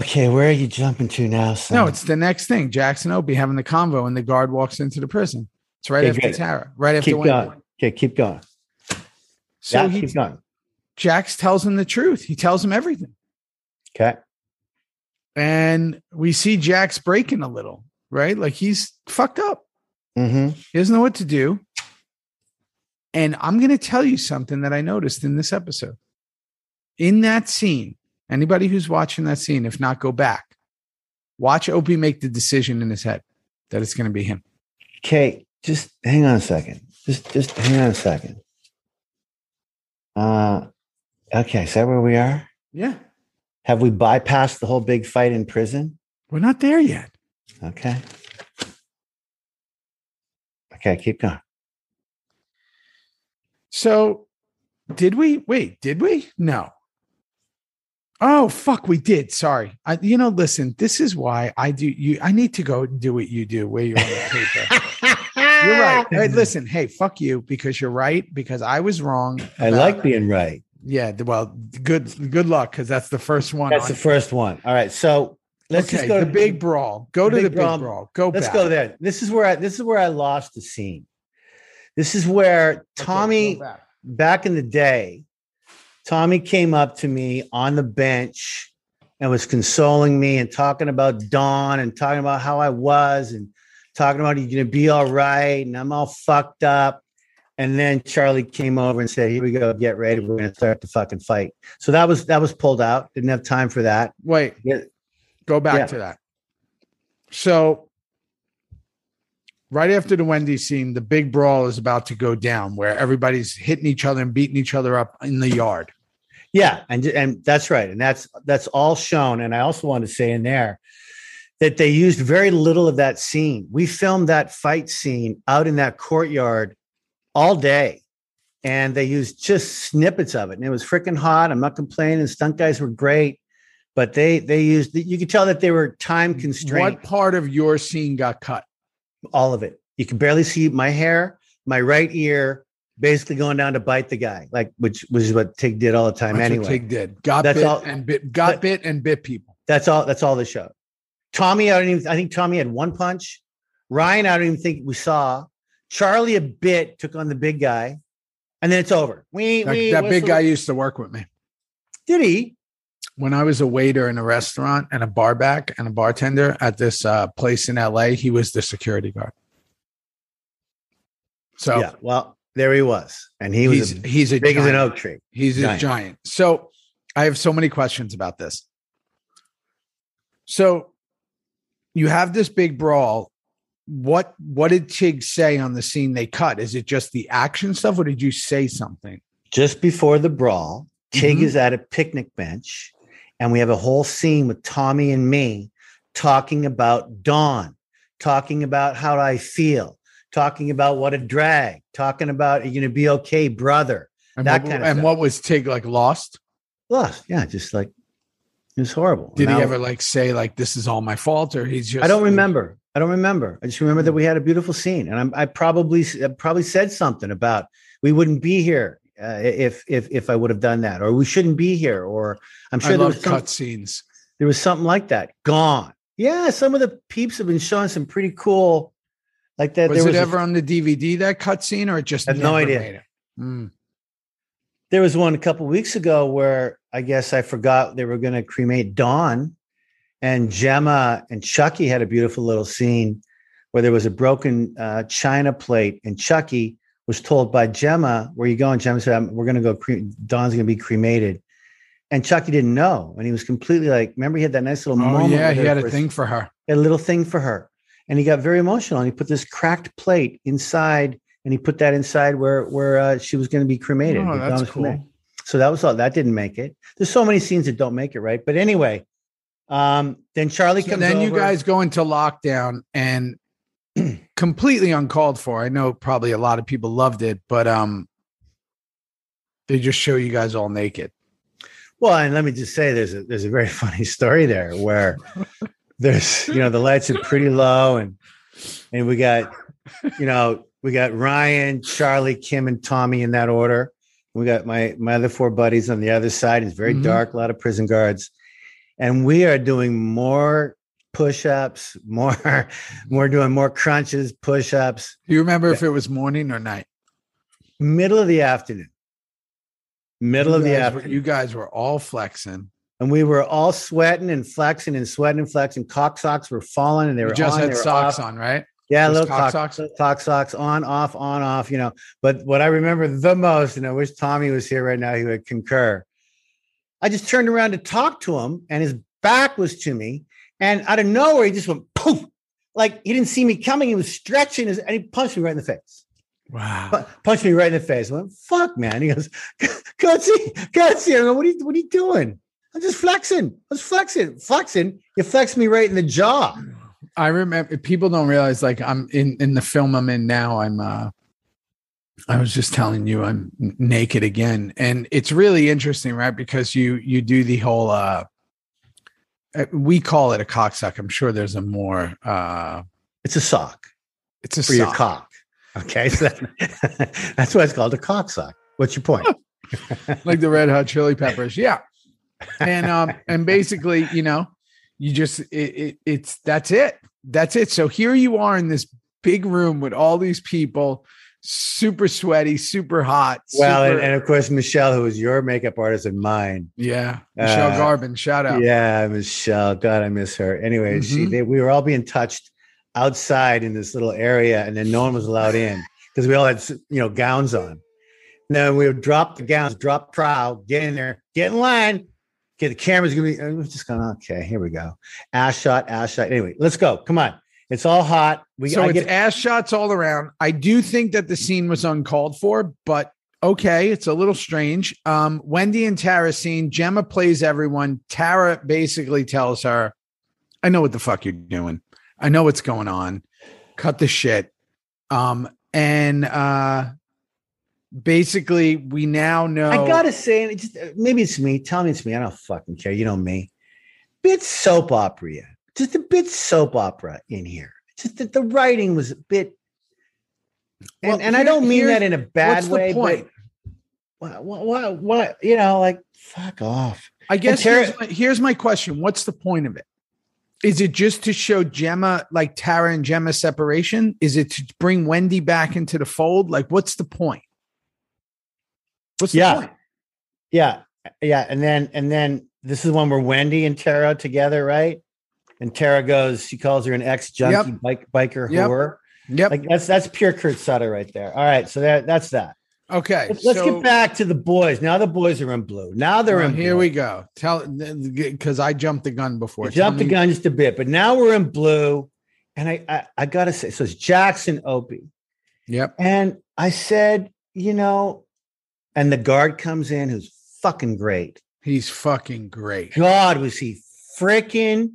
Okay, where are you jumping to now? Son? No, it's the next thing. Jackson Opie having the convo and the guard walks into the prison. It's right Okay, after. Tara, right after keep Wendy. going. Okay, keep going. So yeah, he keep going. Jax tells him the truth. He tells him everything. Okay. and we see Jax breaking a little, right? Like he's fucked up. Mm-hmm. He doesn't know what to do. And I'm going to tell you something that I noticed in this episode. In that scene, anybody who's watching that scene, if not, go back. Watch Opie make the decision in his head that it's going to be him. Okay, just hang on a second. Just just hang on a second. Uh okay, is that where we are? Yeah. Have we bypassed the whole big fight in prison? We're not there yet. Okay. Okay, keep going. So, did we wait? Did we? No. Oh fuck, we did. Sorry. I, you know, listen. This is why I do. You, I need to go do what you do. Where you're on the paper. You're right. Hey, listen, hey, fuck you because you're right because I was wrong. I like being right. Yeah. Well, good. Good luck because that's the first one. That's on- the first one. All right. So let's okay. just go to the to big brawl. Go to the big brawl. brawl. Go. Let's back. go there. This is where I this is where I lost the scene. This is where Tommy go back. back in the day, Tommy came up to me on the bench and was consoling me and talking about Dawn and talking about how I was and talking about you're gonna be all right and I'm all fucked up. And then Charlie came over and said, "Here we go, get ready. We're gonna start the fucking fight." So that was that was pulled out. Didn't have time for that. Wait. Yeah. Go back Yeah. to that. So, right after the Wendy scene, the big brawl is about to go down where everybody's hitting each other and beating each other up in the yard. Yeah, and and that's right, and that's that's all shown. And I also want to say in there that they used very little of that scene. We filmed that fight scene out in that courtyard all day, and they used just snippets of it. And it was freaking hot. I'm not complaining. Stunt guys were great, but they they used you could tell that they were time constrained. What part of your scene got cut? All of it. You can barely see my hair, my right ear. Basically going down to bite the guy, like which which is what Tig did all the time That's anyway. Tig did. Got That's bit all- and bit. Got bit and bit people. That's all. That's all the show. Tommy, I don't even. I think Tommy had one punch. Ryan, I don't even think we saw. Charlie a bit took on the big guy, and then it's over. We, That, we that big guy used to work with me. did he? When I was a waiter in a restaurant and a bar back and a bartender at this uh, place in LA, he was the security guard. So Yeah. Well, there he was, and he was he's as he's a big as an oak tree. He's a Giant. giant. So I have so many questions about this. So you have this big brawl. What what did Tig say on the scene they cut? Is it just the action stuff, or did you say something? Just before the brawl, Tig Mhm. is at a picnic bench, and we have a whole scene with Tommy and me talking about Dawn, talking about how I feel, talking about what a drag, talking about are you to be okay, brother? And That what, kind of and stuff. what was Tig like lost? Lost, yeah, just like It was horrible. Did And he ever like say like this is all my fault or he's just I don't remember. I don't remember. I just remember that hmm. we had a beautiful scene, and I'm, I probably I probably said something about we wouldn't be here uh, if if if I would have done that, or we shouldn't be here, or I'm I sure there love was some, cut scenes. there was something like that. Gone. Yeah, some of the peeps have been showing some pretty cool, like that. Was, there it was a- ever on the DVD that cut scene or it just I have no idea. Mm. There was one a couple weeks ago where I guess I forgot they were going to cremate Dawn, and Gemma and Chucky had a beautiful little scene where there was a broken uh, china plate, and Chucky was told by Gemma, "Where you going?" Gemma said, "We're going to go. Cre- Dawn's going to be cremated." And Chucky didn't know, and he was completely like, "Remember, he had that nice little Oh moment. yeah, he had a thing for her. a little thing for her. And he got very emotional and he put this cracked plate inside and he put that inside where where uh, she was going to be cremated. Oh, that's was cremated. cool. So that was all. That didn't make it. There's so many scenes that don't make it right. But anyway, um, then Charlie So comes then you guys go into lockdown and completely uncalled for. I know probably a lot of people loved it, but um they just show you guys all naked. Well, and let me just say, there's a there's a very funny story there where there's you know the lights are pretty low and and we got you know we got Ryan, Charlie, Kim, and Tommy in that order. We got my my other four buddies on the other side. It's very Mhm. dark, a lot of prison guards, and we are doing more push-ups, more we're doing more crunches, push-ups, Do you remember if it was morning or night? middle of the afternoon. Middle you of the guys were- afternoon. you guys were all flexing. and we were all sweating and flexing and sweating and flexing. Cock socks were falling, and they You were just on, had socks off. on, right? Yeah, little cock socks? socks, cock socks on, off, on, off. You know, but what I remember the most, and I wish Tommy was here right now, he would concur. I just turned around to talk to him, and his back was to me, and out of nowhere, he just went poof, like he didn't see me coming. He was stretching his, and he punched me right in the face. Wow. Pu- Punched me right in the face. I went, fuck, man. He goes, go see. I go, what are you, what are you doing? I'm just flexing. I was flexing, flexing. You flexed me right in the jaw. I remember people don't realize like I'm in in the film I'm in now. I'm uh I was just telling you I'm naked again, and it's really interesting, right? Because you you do the whole uh, we call it a cocksuck. I'm sure there's a more uh It's a sock. it's a for your cock. Okay, so that- that's why it's called a cock sock. What's your point? like the red hot chili peppers. Yeah. And um and basically, you know, you just it, it it's that's it. That's it. So here you are in this big room with all these people, super sweaty, super hot. well, and, super- and of course, Michelle, who was your makeup artist and mine. yeah, Michelle uh, Garbin, shout out. Yeah, Michelle. God, I miss her. Anyway, she Mhm. they, we were all being touched outside in this little area, and then no one was allowed in because we all had you know gowns on. And then we would drop the gowns, drop prow, get in there, get in line. Okay, the camera's gonna be. uh, We're just going. Okay, here we go. Ass shot, ass shot. Anyway, let's go. Come on. It's all hot. We so I it's get ass shots all around. I do think that the scene was uncalled for, but okay, it's a little strange. Um, Wendy and Tara scene, Gemma plays everyone. Tara basically tells her, I know what the fuck you're doing. I know what's going on. Cut the shit. Um, and uh basically we now know I gotta say, and it just maybe it's me. Tell me it's me. I don't fucking care. You know me. Bit soap opera. Just a bit soap opera in here. Just that the writing was a bit. And, Well, and I don't mean that in a bad way. point? But what, what, what, you know, like fuck off. I guess Tara- here's, my, here's my question. What's the point of it? Is it just to show Gemma, like Tara and Gemma separation? Is it to bring Wendy back into the fold? Like, what's the point? What's the Yeah. point? Yeah, yeah, and then and then this is one where Wendy and Tara together, right? And Tara goes, she calls her an ex junkie bike biker Yep. whore. Yep. Like that's that's pure Kurt Sutter right there. All right, so that that's that. okay. Let's, let's so- get back to the boys. Now the boys are in blue. Now they're well, in here blue. we go. Tell because I jumped the gun before. Jumped the gun just a bit, but now we're in blue. And I, I, I gotta say, so it's Jackson Opie. Yep. And I said, you know, and the guard comes in who's fucking great. He's fucking great. God, was he freaking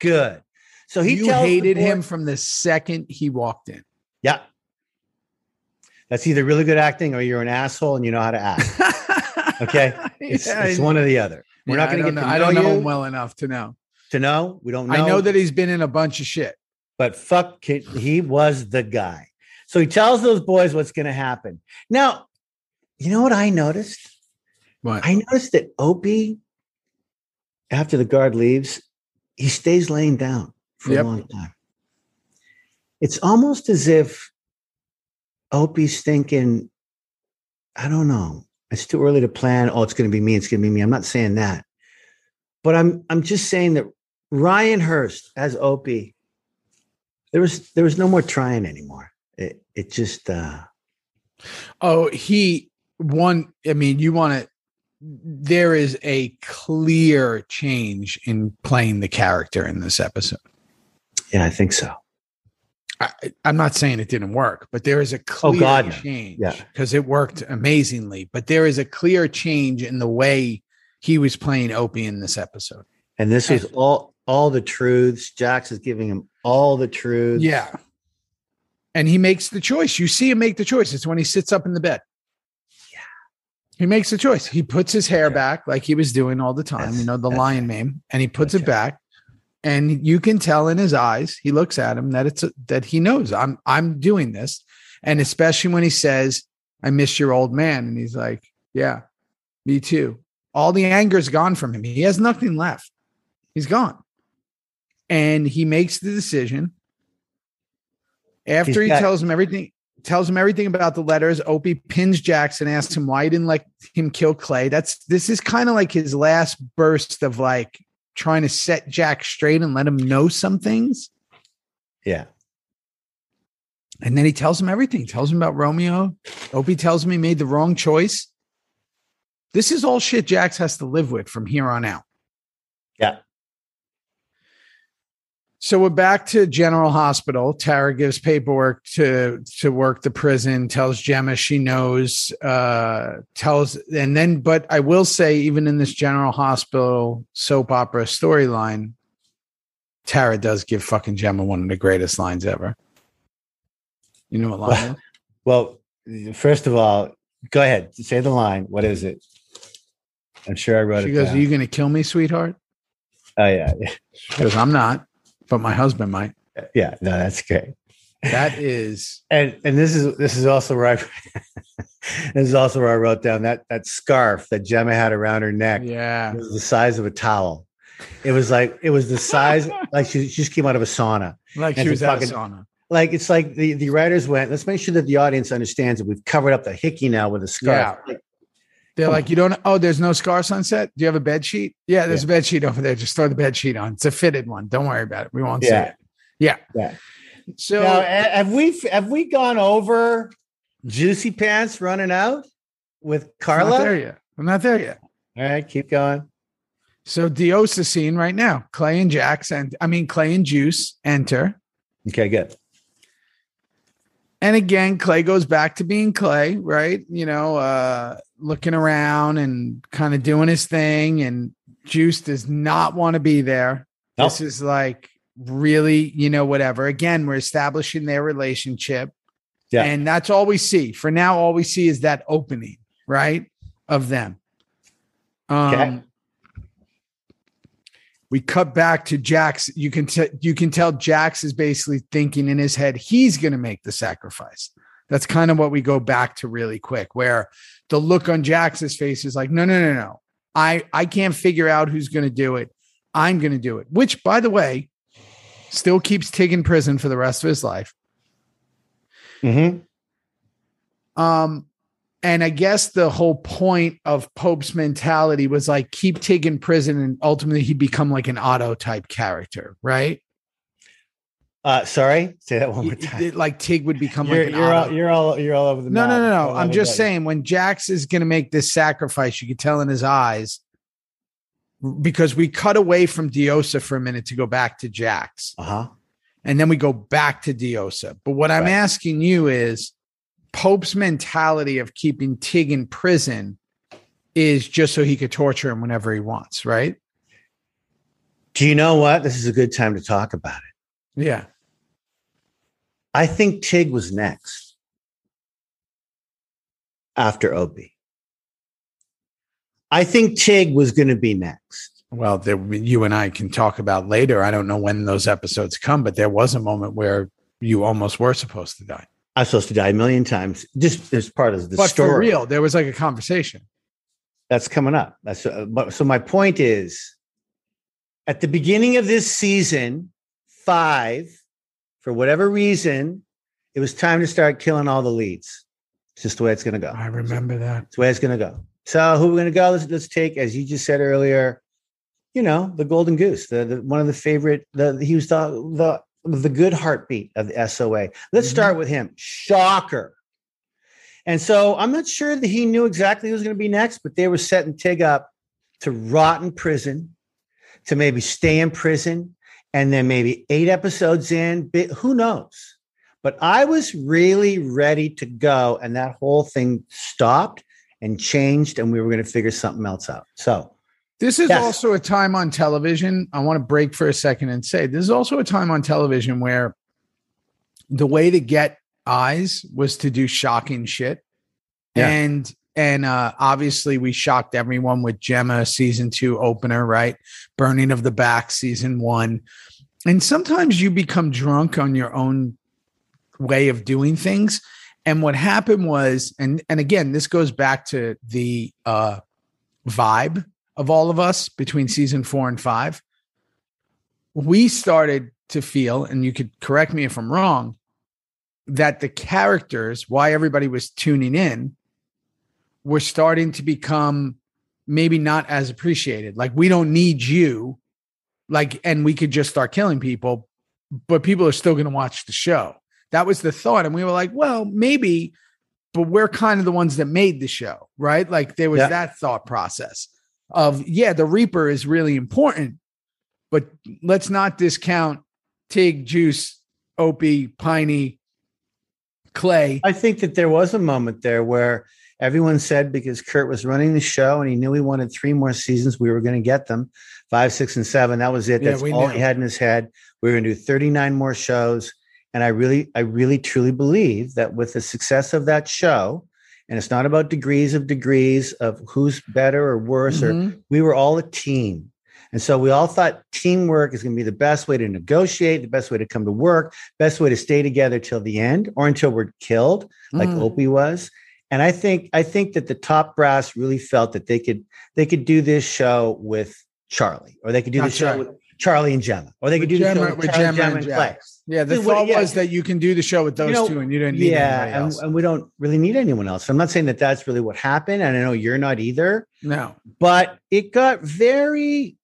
good. So he hated him from the second he walked in. Yeah. That's either really good acting or you're an asshole and you know how to act. Okay. It's, Yeah, it's one or the other. We're Yeah, not going to get know- I don't know him well enough to know. to know. We don't know. I know that he's been in a bunch of shit. but fuck, kid, he was the guy. So he tells those boys what's going to happen. Now, you know what I noticed? What? I noticed that Opie, after the guard leaves, he stays laying down for Yep. a long time. It's almost as if Opie's thinking, I don't know. It's too early to plan. Oh, it's going to be me. It's going to be me. I'm not saying that, but I'm I'm just saying that Ryan Hurst as Opie, there was there was no more trying anymore. It it just uh Oh, he one. I mean, you want to. There is a clear change in playing the character in this episode. yeah, I think so. I, I'm not saying it didn't work, but there is a oh, clear Oh, God, change. Yeah. because it worked amazingly. But there is a clear change in the way he was playing Opie in this episode. And this is all all the truths. Jax is giving him all the truths. Yeah, and he makes the choice. You see him make the choice. It's when he sits up in the bed. He makes a choice. He puts his hair Yeah. back like he was doing all the time, That's- you know, the lion meme, and he puts it back. And you can tell in his eyes, he looks at him that it's a, that he knows I'm I'm doing this. And especially when he says, I miss your old man. And he's like, Yeah, me too. All the anger's gone from him. He has nothing left. He's gone. And he makes the decision after He's he got- tells him everything, tells him everything about the letters. Opie pins Jackson, asks him why he didn't let him kill Clay. That's this is kind of like his last burst of like trying to set Jack straight and let him know some things. Yeah. And then he tells him everything. He tells him about Romeo. Opie tells him he made the wrong choice. This is all shit Jax has to live with from here on out. Yeah. So we're back to General Hospital. Tara gives paperwork to to work the prison, tells Gemma she knows, uh, tells, and then, but I will say, even in this General Hospital soap opera storyline, Tara does give fucking Gemma one of the greatest lines ever. You know what line? is? Well, first of all, go ahead. Say the line. What is it? I'm sure I wrote She it goes, down. Are you going to kill me, sweetheart? oh yeah. yeah. She goes, I'm not, but my husband might. Yeah. No, that's great. That is, And and this is this is also where I this is also where I wrote down that that scarf that Gemma had around her neck. yeah. It was the size of a towel. It was like it was the size like she, she just came out of a sauna. Like she was a at a fucking- sauna. Like it's like the, the writers went, let's make sure that the audience understands that we've covered up the hickey now with a scarf. Like, They're like, you don't. Oh, there's no scar sunset. Do you have a bed sheet? Yeah, there's Yeah. a bed sheet over there. Just throw the bed sheet on. It's a fitted one. Don't worry about it. We won't see Yeah. it. Yeah. Yeah. So now, have we have we gone over juicy pants running out with I'm not there Carla? yet. I'm not there yet. All right, keep going. So Diosa scene right now. Clay and Jax and I mean Clay and Juice enter. Okay, good. And again, Clay goes back to being Clay, right? You know, uh, looking around and kind of doing his thing. And Juice does not want to be there. Nope. This is like really, you know, whatever. Again, we're establishing their relationship. Yeah. And that's all we see. For now, all we see is that opening, right? Of them. Um Okay. We cut back to Jax. You can t- you can tell Jax is basically thinking in his head he's going to make the sacrifice. That's kind of what we go back to really quick, where the look on Jax's face is like, no, no, no, no. I I can't figure out who's going to do it. I'm going to do it. Which, by the way, still keeps Tig in prison for the rest of his life. Mhm. Um, and I guess the whole point of Pope's mentality was like keep Tig in prison, and ultimately he'd become like an Otto type character, right? Uh, sorry, say that one more time. like Tig would become You're, like an you're, all, you're all you're all over the no, map. no, no, no. I'm just saying when Jax is going to make this sacrifice, you could tell in his eyes because we cut away from Diosa for a minute to go back to Jax. Uh-huh. and then we go back to Diosa. But what I'm asking you is Pope's mentality of keeping Tig in prison is just so he could torture him whenever he wants, right? Do you know what? This is a good time to talk about it. Yeah. I think Tig was next after Opie. I think Tig was going to be next. Well, there, you and I can talk about later. I don't know when those episodes come, but there was a moment where you almost were supposed to die. I was supposed to die a million times, just as part of the but story. for real, there was like a conversation. That's coming up. That's uh, but, so. My point is, at the beginning of this season five, for whatever reason, it was time to start killing all the leads. It's just the way it's going to go. I remember that. It's the way it's going to go. So who we're going to go? Let's, let's take, as you just said earlier, you know, the golden goose, the, the one of the favorite. The he was the the the good heartbeat of the SOA. Let's Mhm. start with him. Shocker. And so I'm not sure that he knew exactly who was going to be next, but they were setting Tig up to rot in prison, to maybe stay in prison, and then maybe eight episodes in, who knows? But I was really ready to go, and that whole thing stopped and changed, and we were going to figure something else out. So This is Yes. also a time on television. I want to break for a second and say this is also a time on television where the way to get eyes was to do shocking shit. Yeah. And and uh obviously we shocked everyone with Gemma season 2 opener, right? Burning of the Back season 1. And sometimes you become drunk on your own way of doing things. And what happened was and and again, this goes back to the uh vibe of all of us between season four and five, we started to feel, and you could correct me if I'm wrong, that the characters, why everybody was tuning in, were starting to become maybe not as appreciated. Like, we don't need you. Like, and we could just start killing people, but people are still going to watch the show. That was the thought. And we were like, well, maybe, but we're kind of the ones that made the show, right? Like, there was Yeah. that thought process of yeah, the Reaper is really important, but let's not discount Tig, Juice, Opie, Piney, Clay. I think that there was a moment there where everyone said because Kurt was running the show and he knew he wanted three more seasons, we were going to get them five, six, and seven. That was it. Yeah, That's we all knew. he had in his head. We were going to do 39 more shows. And I really, I really truly believe that with the success of that show, and it's not about degrees of degrees of who's better or worse, or Mhm. we were all a team. And so we all thought teamwork is going to be the best way to negotiate, the best way to come to work, best way to stay together till the end or until we're killed, like Mm. Opie was. And I think I think that the top brass really felt that they could they could do this show with Charlie, or they could do the show with Charlie and Gemma, or they could With do the show with, with Charlie, Gemma Gemma, and and Clay. Yeah, the thought yeah. was that you can do the show with those know, two and you didn't need Yeah, and, else. and we don't really need anyone else. I'm not saying that that's really what happened, and I know you're not either. no. but it got very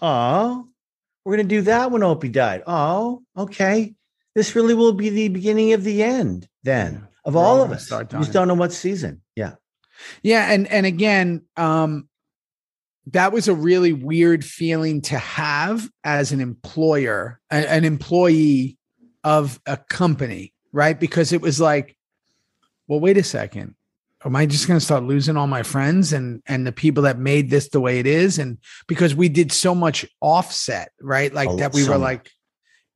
oh we're going to do that when opie died oh okay this really will be the beginning of the end then Yeah. of We're all of us we just don't know what season yeah Yeah, and and again, um, that was a really weird feeling to have as an employer, an employee of a company, right? Because it was like, well, wait a second. Am I just going to start losing all my friends and and the people that made this the way it is? And because we did so much offset, right? Like Oh, that, we so were like,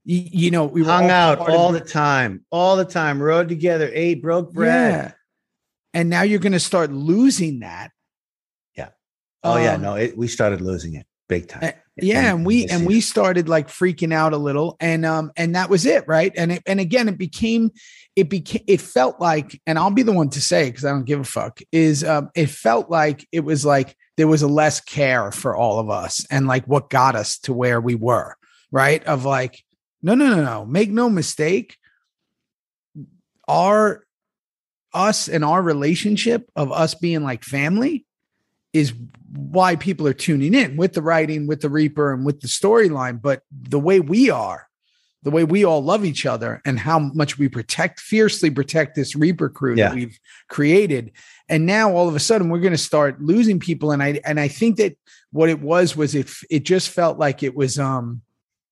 you know, we hung all out all the time all the time rode together ate broke bread Yeah. And now you're going to start losing that. Yeah. oh yeah Um, no it, we started losing it big time yeah and we and we started like freaking out a little and um and that was it right? And it, and again it became it became it felt like and i'll be the one to say because i don't give a fuck is um it felt like it was like there was a less care for all of us and like what got us to where we were right? Of like no no no no make no mistake our us and our relationship of us being like family is why people are tuning in with the writing, with the Reaper, and with the storyline. But the way we are, the way we all love each other, and how much we protect, fiercely protect this Reaper crew Yeah. that we've created. And now all of a sudden we're going to start losing people. And I and I think that what it was was it it just felt like it was um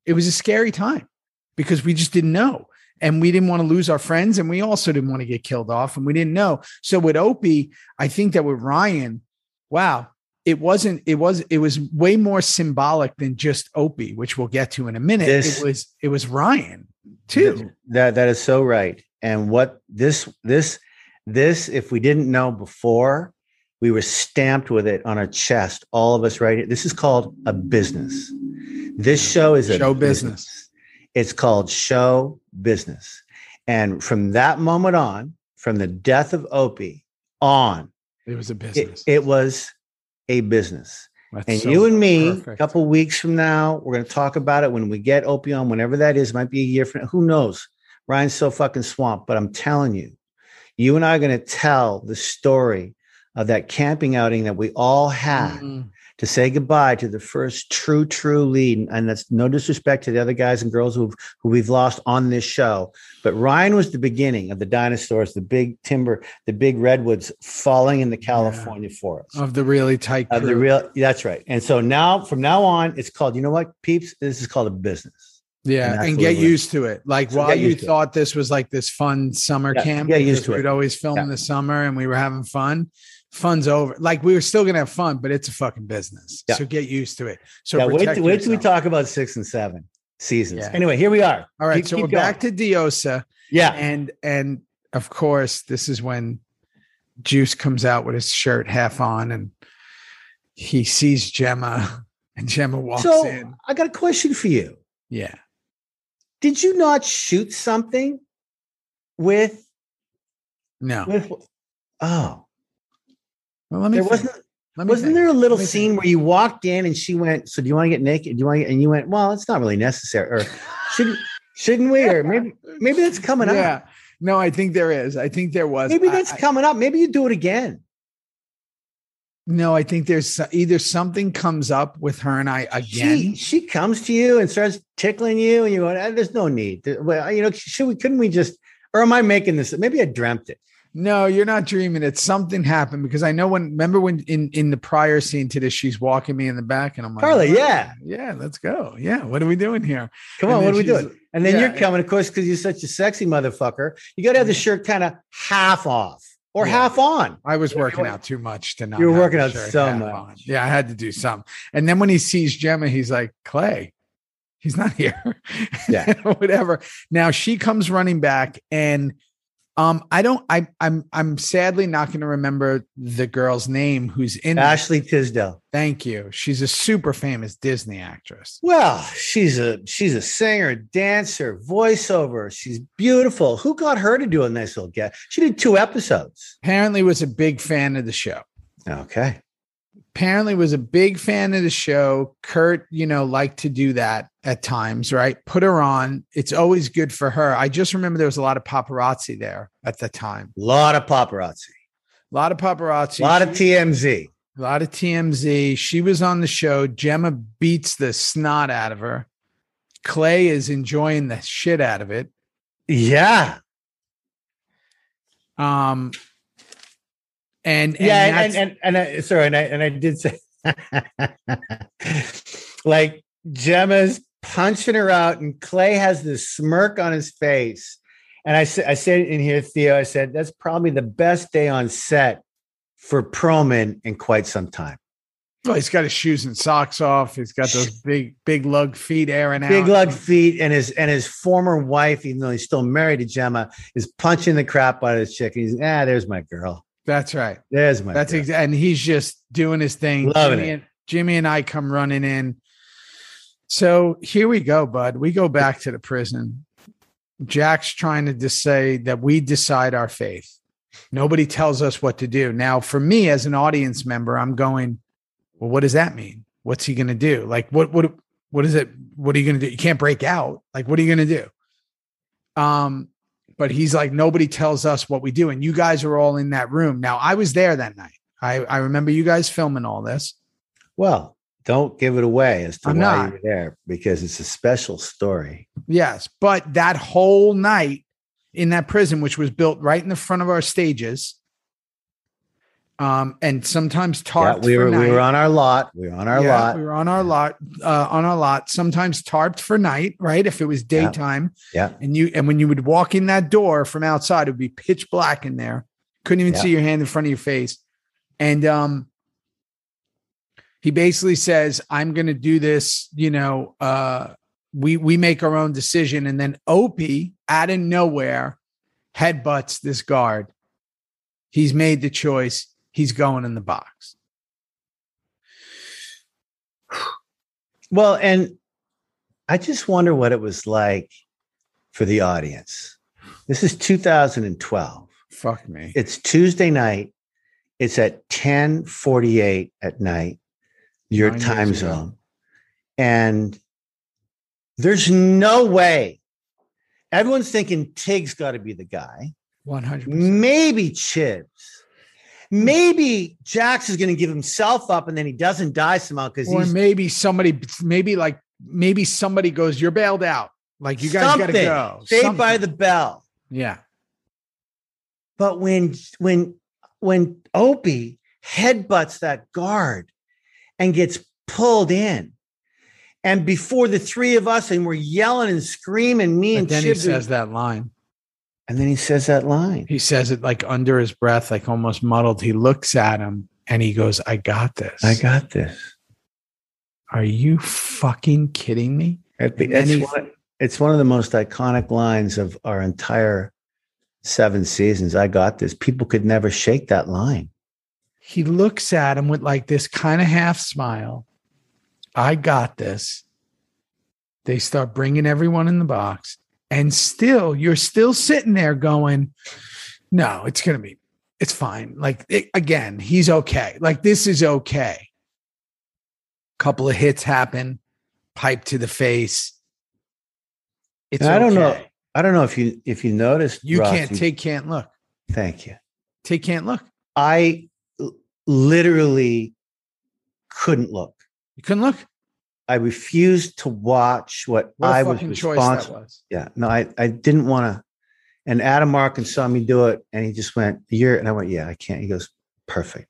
it was a scary time because we just didn't know. And we didn't want to lose our friends, and we also didn't want to get killed off, and we didn't know. So with Opie, I think that with Ryan, wow, it wasn't it was it was way more symbolic than just Opie, which we'll get to in a minute. This- it was it was Ryan too. That that is so right. And what this this this if we didn't know before, We were stamped with it on our chest, all of us right here. This is called a business. This show is a Show business. It's called show business. And from that moment on, from the death of Opie on, It was a business. it was a business. That's And so you and me, a perfect. couple weeks from now, we're going to talk about it when we get opium, whenever that is. Might be a year from now. Who knows? Ryan's so fucking swamped, but I'm telling you, you and I are going to tell the story of that camping outing that we all had Mm. To say goodbye to the first true, true lead. And that's no disrespect to the other guys and girls who who we've lost on this show. But Ryan was the beginning of the dinosaurs, the big timber, the big redwoods falling in the California forest of the really tight of the real that's right and so now from now on it's called you know what peeps this is called a business Yeah, that's and get used to it. Like So while you to it. thought this was like this fun summer Yeah, camp, get used to it. we'd always film Yeah. in the summer and we were having fun. Fun's over. Like we were still gonna have fun, but it's a fucking business. Yeah. So get used to it. So yeah wait, till- wait till we talk about six and seven seasons Yeah. anyway here we are All right, Keep- so keep we're back to Diosa, yeah and and of course this is when Juice comes out with his shirt half on, and he sees Gemma, and Gemma walks so in. i got a question for you Yeah, did you not shoot something with no. with oh Well, let me. there wasn't Let me wasn't think. there a little scene think. where you walked in and she went so do you want to get naked do you want and you went well it's not really necessary or shouldn't shouldn't we or maybe maybe that's coming up Yeah. No, I think there is. I think there was. maybe that's I- coming up maybe you do it again no, I think there's either something comes up with her and I again. She she comes to you and starts tickling you, and you go, "Ah, "There's no need." Well, you know, should we? Couldn't we just? Or am I making this? Maybe I dreamt it. No, you're not dreaming it. Something happened because I know when. Remember when in in the prior scene to this, she's walking me in the back, and I'm like, Carly, "Oh, yeah. yeah, let's go. Yeah, what are we doing here? Come And on, what are we doing? And then yeah. you're coming, of course, because you're such a sexy motherfucker. You got to have the mm-hmm. shirt kind of half off or Yeah. half on. I was working out too much to not. you were working out so much. on. Yeah, I had to do something. And then when he sees Gemma, he's like, Clay, he's not here. Yeah. whatever. Now she comes running back, and um, I don't. I I'm I'm sadly not going to remember the girl's name who's in. Ashley Tisdale. Thank you. She's a super famous Disney actress. Well, she's a she's a singer, dancer, voiceover. She's beautiful. Who got her to do a nice little get? She did two episodes. Apparently, was a big fan of the show. Okay. Apparently was a big fan of the show. Kurt, you know, liked to do that at times, right? Put her on. It's always good for her. I just remember there was a lot of paparazzi there at the time. A lot of paparazzi. A lot of paparazzi. A lot of TMZ. a lot of TMZ. She was on the show. Gemma beats the snot out of her. Clay is enjoying the shit out of it. Yeah. Um, and, and yeah, and that's- and, and, I, sorry, and I and I did say like Gemma's punching her out, and Clay has this smirk on his face. And I said, I said in here, Theo, I said that's probably the best day on set for Perlman in quite some time. oh, he's got his shoes and socks off. He's got those big, big lug feet airing out. Big lug feet, and his and his former wife, even though he's still married to Gemma, is punching the crap out of his chick. He's ah, there's my girl. That's right. There's my. That's exactly, and he's just doing his thing. Loving Jimmy it. and Jimmy and I come running in. So here we go, bud. We go back to the prison. Jax trying to just say that we decide our faith. Nobody tells us what to do. Now, for me as an audience member, I'm going, well, what does that mean? What's he going to do? Like, what, what, what is it? What are you going to do? You can't break out. Like, what are you going to do? Um, but he's like, nobody tells us what we do. And you guys are all in that room. Now, I was there that night. I, I remember you guys filming all this. Well, don't give it away as to I'm why not. you're there because it's a special story. Yes. But that whole night in that prison, which was built right in the front of our stages, um, and sometimes Yeah, tarped we for were we were on our lot. We were on our Yeah, lot. We were on our lot, uh, on our lot, sometimes tarped for night, right? If it was Yeah. daytime. Yeah. And you and when you would walk in that door from outside, it would be pitch black in there. Couldn't even Yeah. see your hand in front of your face. And um he basically says, I'm gonna do this, you know, uh we we make our own decision. And then Opie out of nowhere headbutts this guard. He's made the choice. He's going in the box. Well, and I just wonder what it was like for the audience. This is 2012. Fuck me. It's Tuesday night. It's at 1048 at night, your Nine time ago. zone. And there's no way. Everyone's thinking Tig's got to be the guy. 100%. Maybe Chibs. Maybe Jax is going to give himself up and then he doesn't die somehow because Or maybe somebody, maybe like, maybe somebody goes, You're bailed out. Like, you guys got to go. Saved by the bell. Yeah. But when when when Opie headbutts that guard and gets pulled in, and before the three of us, and we're yelling and screaming, me But and then he says that line. And then he says that line. He says it like under his breath, like almost muddled. He looks at him and he goes, I got this. I got this. Are you fucking kidding me? It- It's he- one, it's one of the most iconic lines of our entire seven seasons. I got this. People could never shake that line. He looks at him with like this kind of half smile. I got this. They start bringing everyone in the box. And still, you're still sitting there going, no, it's going to be, it's fine. Like, it, again, he's okay. Like, this is okay. Couple of hits happen, pipe to the face. It's I don't know. I don't know if you if you noticed. You Ross, can't take, can't look. Thank you. Take, can't look. I literally couldn't look. You couldn't look. I refused to watch what, What I was fucking choice that responsible. was. Yeah, no, I, I didn't want to. And Adam Arkin saw me do it, and he just went, "You're," and I went, "Yeah, I can't." He goes, "Perfect."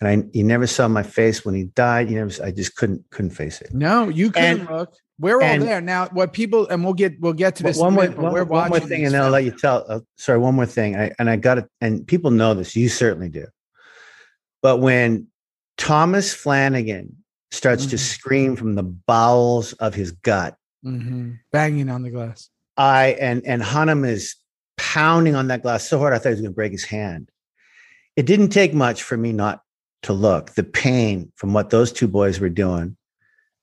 And I, you never saw my face when he died. You never, I just couldn't, couldn't face it. No, you couldn't And- look. We're all there now. What people and we'll get we'll get to this. one in more, minute, one, we're one more thing, and then I'll let you tell. Uh, sorry, one more thing. I, and I got it, and people know this. You certainly do. But when Thomas Flanagan starts to Mhm. scream from the bowels of his gut, Mhm. banging on the glass. I and and Hunnam is pounding on that glass so hard I thought he was going to break his hand. It didn't take much for me not to look. The pain from what those two boys were doing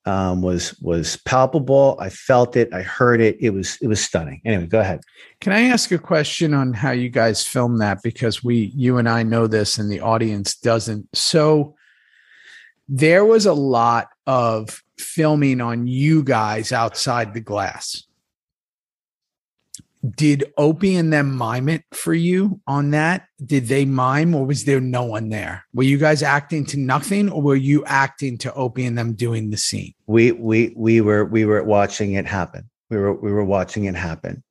um, was was palpable. I felt it. I heard it. It was it was stunning. Anyway, go ahead. Can I ask a question on how you guys film that? Because we, you and I know this, and the audience doesn't. So there was a lot of filming on you guys outside the glass. Did Opie and them mime it for you on that? Did they mime, or was there no one there? Were you guys acting to nothing, or were you acting to Opie and them doing the scene? We we we were we were watching it happen. We were we were watching it happen.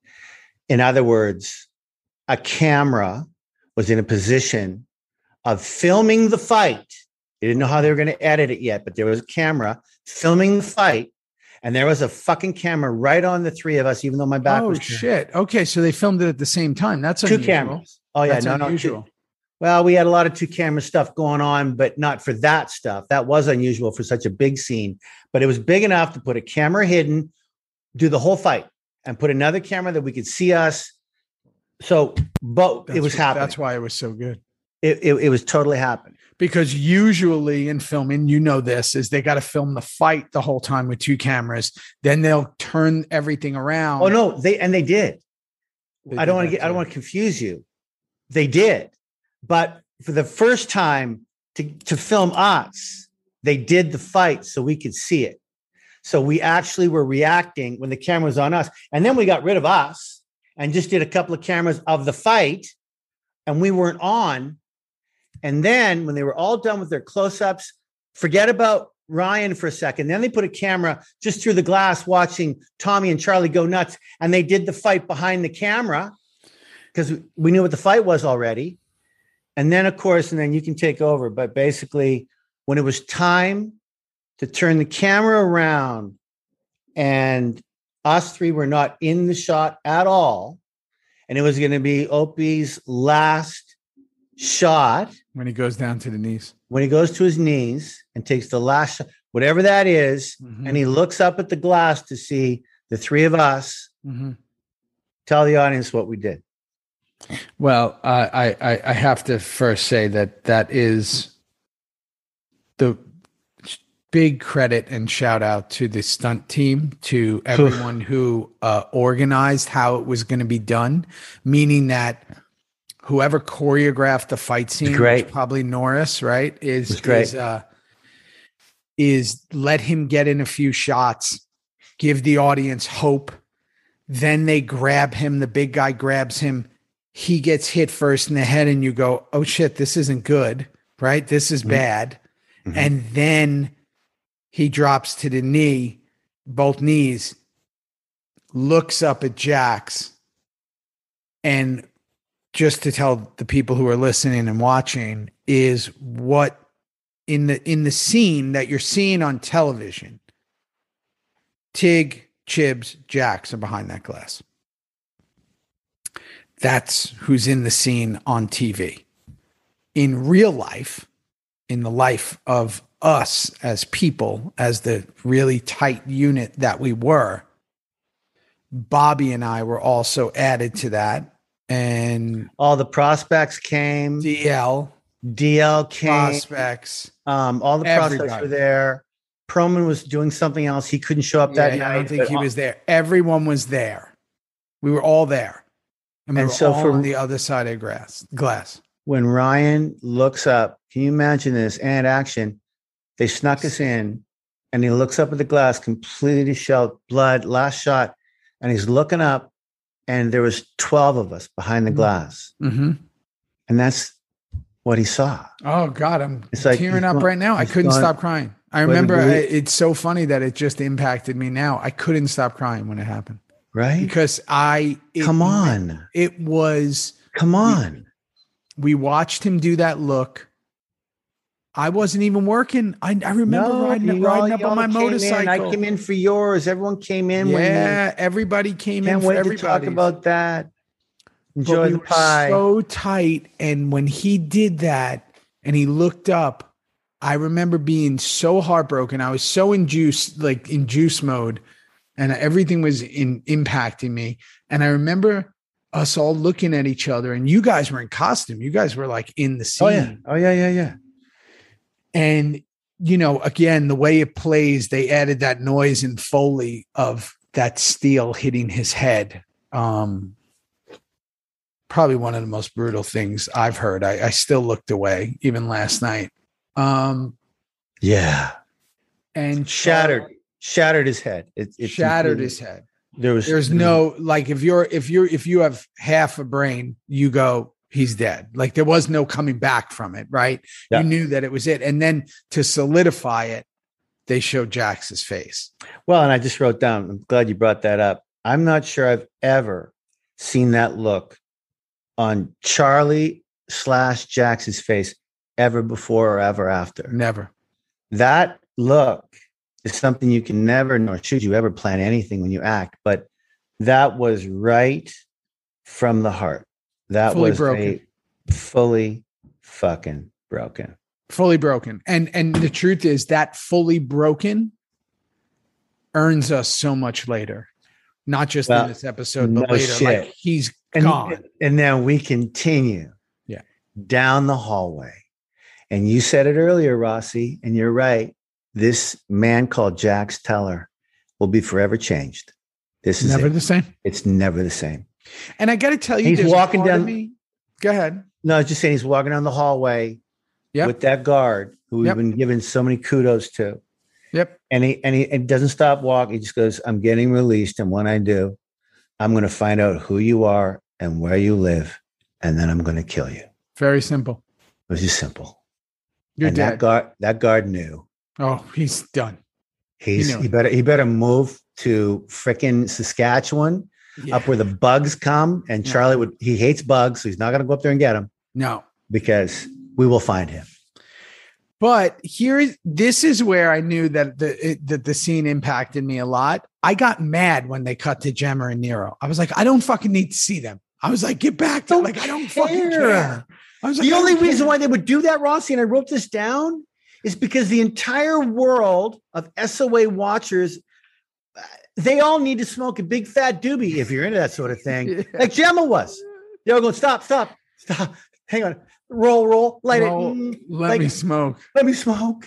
In other words, a camera was in a position of filming the fight. They didn't know how they were going to edit it yet, but there was a camera filming the fight, and there was a fucking camera right on the three of us, even though my back oh was shit! Okay, so they filmed it at the same time. That's two unusual. cameras. Oh yeah, That's no, no. two- unusual. well, we had a lot of two camera stuff going on, but not for that stuff. That was unusual for such a big scene, but it was big enough to put a camera hidden, do the whole fight, and put another camera that we could see us. So, but That's it was wh- happening. That's why it was so good. it, it, it was totally happening. Because usually in filming, you know this is they got to film the fight the whole time with two cameras. Then they'll turn everything around. Oh no, they and they did. They I don't want to get. I don't want to confuse you. They did, but for the first time to to film us, they did the fight so we could see it. So we actually were reacting when the camera was on us, and then we got rid of us and just did a couple of cameras of the fight, and we weren't on. And then when they were all done with their close-ups, forget about Ryan for a second. Then they put a camera just through the glass watching Tommy and Charlie go nuts. And they did the fight behind the camera because we knew what the fight was already. And then, of course, and then you can take over. But basically, when it was time to turn the camera around and us three were not in the shot at all, and it was going to be Opie's last shot when he goes down to the knees. when he goes to his knees and takes the last shot, whatever that is, Mhm. and he looks up at the glass to see the three of us Mhm. tell the audience what we did. Well, I, I I have to first say that that is the big credit and shout out to the stunt team, to everyone who uh, organized how it was going to be done, meaning that whoever choreographed the fight scene, great. probably Norris, right? Is great. is uh, is let him get in a few shots, give the audience hope. Then they grab him. The big guy grabs him. He gets hit first in the head, and you go, "Oh shit, this isn't good." Right? This is Mhm. bad. Mhm. And then he drops to the knee, both knees, looks up at Jax, and just to tell the people who are listening and watching is what in the in the scene that you're seeing on television, Tig, Chibs, Jax are behind that glass. That's who's in the scene on TV. In real life, in the life of us as people, as the really tight unit that we were, Bobby and I were also added to that. And All the prospects came. DL, DL came. prospects. Um, all the prospects were there. Perlman was doing something else. He couldn't show up that Yeah, night. I don't think he was there. Everyone was there. We were all there. And we And so on the other side of grass glass. when Ryan looks up, can you imagine this? And action, they snuck us in, and he looks up at the glass, completely disheveled, blood, last shot, and he's looking up, and there was twelve of us behind the Mhm. glass, Mm-hmm. and that's what he saw. Oh God, I'm It's like tearing up going- right now. I couldn't going- stop crying. I remember. I, it's so funny that it just impacted me now. I couldn't stop crying when it happened Right? because I it- Come on, It was come on. we watched him do that look. I wasn't even working. I, I remember No, riding, you riding up on my came in. motorcycle. I came in for yours. Everyone came in. you- yeah, everybody came in for wait to everybody. talk about that. Enjoy we the were pie. So tight, and when he did that, and he looked up, I remember being so heartbroken. I was so in juice, like in juice mode, and everything was in impacting me. And I remember us all looking at each other, and you guys were in costume. You guys were like in the scene. oh yeah. Oh yeah. Yeah. Yeah. And you know, again, the way it plays, they added that noise and foley of that steel hitting his head. Um, probably one of the most brutal things I've heard. I, I still looked away even last night. Um, Yeah. and Shattered. Shattered his head. It, it shattered his head. There was There's no like if you're if you're if you have half a brain, you go he's dead. Like there was no coming back from it, right? Yeah. You knew that it was it, and then to solidify it, they showed Jax's face. Well, and I just wrote down. I'm glad you brought that up. I'm not sure I've ever seen that look on Charlie slash Jax's face ever before or ever after. Never. That look is something you can never, nor should you ever plan anything when you act. But that was right from the heart. That Fully was broken. a fully fucking broken. fully broken and and the truth is that fully broken earns us so much later not just Well, in this episode but no later shit. like he's and, gone and then we continue Yeah. down the hallway. And you said it earlier, Rossi, and you're right. This man called Jax Teller will be forever changed. This is never it. the same It's never the same. And i got to tell you He's walking down- me go ahead No, I was just saying he's walking down the hallway Yep. with that guard who we've Yep. been giving so many kudos to. yep And he and he and doesn't stop walking. He just goes, I'm getting released. And when I do, I'm going to find out who you are and where you live. And then I'm going to kill you. Very simple It was just simple. you're and dead that guard that guard knew oh he's done he's knew he, better he better move to frickin' Saskatchewan Yeah. up where the bugs come and Yeah. Charlie would he hates bugs so he's not going to go up there and get them no because we will find him but here is this is where I knew that the it, that the scene impacted me a lot. I got mad when they cut to Gemma and Nero. I was like, I don't fucking need to see them. I was like, get back to like I don't fucking care. I was like, the only reason care. why they would do that Rossi and I wrote this down is because the entire world of SOA watchers they all need to smoke a big fat doobie if you're into that sort of thing Yeah. like Gemma was They were going, stop, stop, stop. Hang on. Roll, roll, light Roll, it. Mm, let like- me smoke. let me smoke.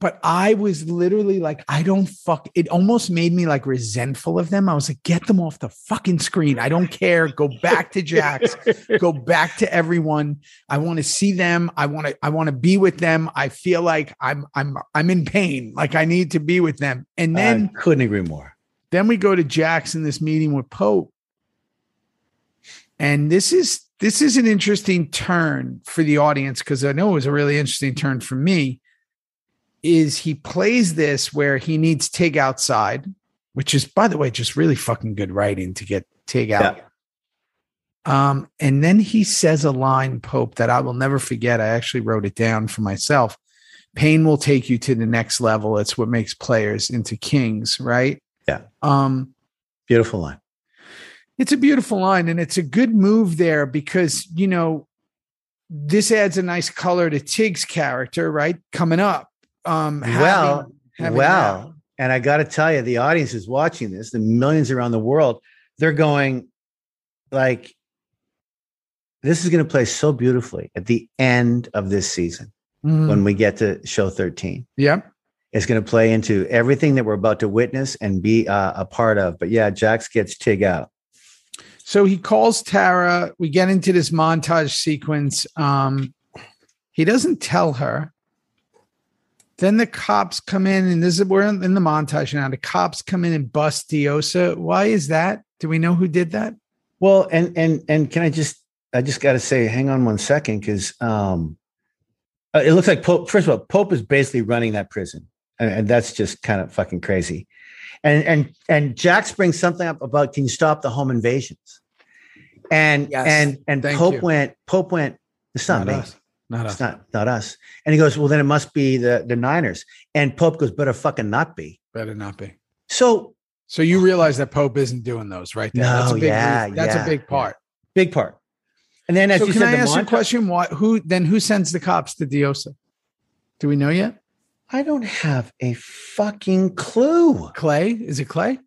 But I was literally like, I don't fuck. It almost made me like resentful of them. I was like, get them off the fucking screen. I don't care. Go back to Jax. Go back to everyone. I want to see them. I want to. I want to be with them. I feel like I'm. I'm. I'm in pain. Like I need to be with them. And then I couldn't agree more. Then we go to in this meeting with Pope. And this is this is an interesting turn for the audience because I know it was a really interesting turn for me. Is he plays this where he needs Tig outside, which is by the way just really fucking good writing to get Tig out. Um, and then he says a line, Pope, that I will never forget. I actually wrote it down for myself. Pain will take you to the next level. It's what makes players into kings, right? Yeah. Um, Beautiful line. it's a beautiful line and it's a good move there because, you know, this adds a nice color to Tig's character, right? Coming up. Um, well, having well, and I got to tell you, the audience is watching this, the millions around the world, they're going like, this is going to play so beautifully at the end of this season that. Mhm. when we get to show 13. yeah. It's going to play into everything that we're about to witness and be uh, a part of. But yeah, Jax gets Tig out. So he calls Tara. We get into this montage sequence. Um, he doesn't tell her. Then the cops come in, and this is we're in in the montage now. The cops come in and bust Diosa. Why is that? Do we know who did that? Well, and and and can I just I just got to say, hang on one second, because um, uh, it looks like Pope. First of all, Pope is basically running that prison, and, and that's just kind of fucking crazy. And and and Jax brings something up about can you stop the home invasions? And Yes. and and Thank Pope you. went. Pope went. It's not, me. us. Not It's us. not not us. And he goes, well, then it must be the the Niners. And Pope goes, better fucking not be. Better not be. So So you realize that Pope isn't doing those, right? There. that's a No, big. yeah, that's yeah, a big part. big part. And then as so you can said, I the ask you a question? Why? Who then? Who sends the cops to Diosa? Do we know yet? I don't have a fucking clue. Clay? Is it Clay?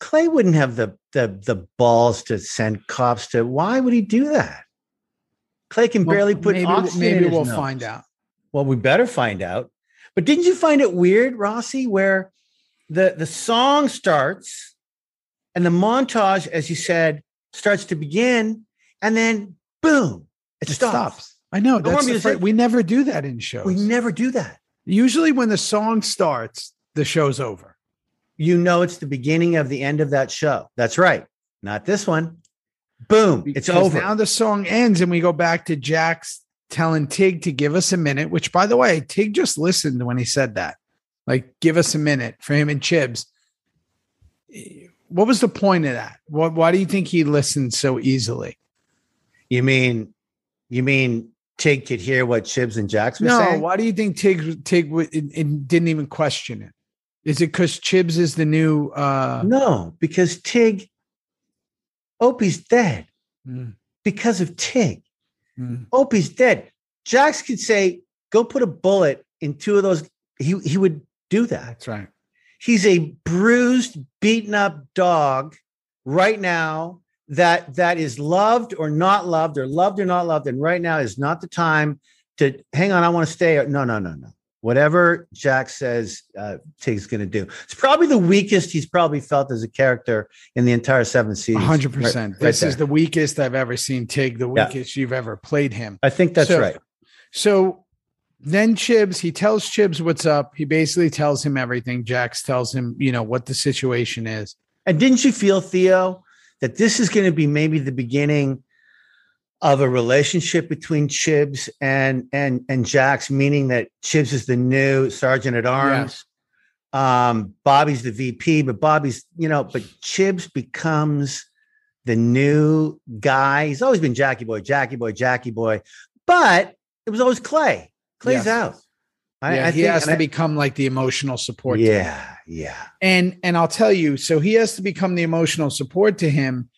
Clay wouldn't have the the the balls to send cops to. Why would he do that? Clay can barely Well, put maybe, oxygen maybe we'll nose. find out. Well, we better find out. But didn't you find it weird, Rossi, where the the song starts and the montage, as you said, starts to begin, and then boom, it, It stops. stops. I know. No That's the we never do that in shows. We never do that. Usually, when the song starts, the show's over. You know, it's the beginning of the end of that show. That's right. Not this one. Boom, it's over. Now the song ends, and we go back to Jax telling Tig to give us a minute. Which, by the way, Tig just listened when he said that. Like, give us a minute for him and Chibs. What was the point of that? What, why do you think he listened so easily? You mean, you mean Tig could hear what Chibs and Jax were No, saying? why do you think Tig Tig w- it, it didn't even question it? Is it because Chibs is the new? uh No, because Tig, Opie's dead mm, because of Tig. mm. Opie's dead. Jax could say, "Go put a bullet in two of those." He he would do that. That's right. He's a bruised, beaten up dog right now that that is loved or not loved or loved or not loved and right now is not the time to hang on i want to stay no no no no whatever jack says uh, tig's going to do it's probably the weakest he's probably felt as a character in the entire seven seasons hundred Right- percent. right This is the weakest I've ever seen Tig. The Yeah. weakest you've ever played him. i think that's So- right So then Chibs, he tells Chibs what's up. He basically tells him everything. Jax tells him, you know, what the situation is. And didn't you feel, Theo, that this is going to be maybe the beginning of a relationship between Chibs and and and Jax, meaning that Chibs is the new sergeant at arms. Um, Bobby's the VP, but Bobby's, you know, but Chibs becomes the new guy. He's always been Jackie Boy, Jackie Boy, Jackie Boy, but it was always Clay. Clay's Yes. out. I- yeah, I he think- has to I- become like the emotional support. to him. Yeah, yeah. and and I'll tell you, so he has to become the emotional support to him,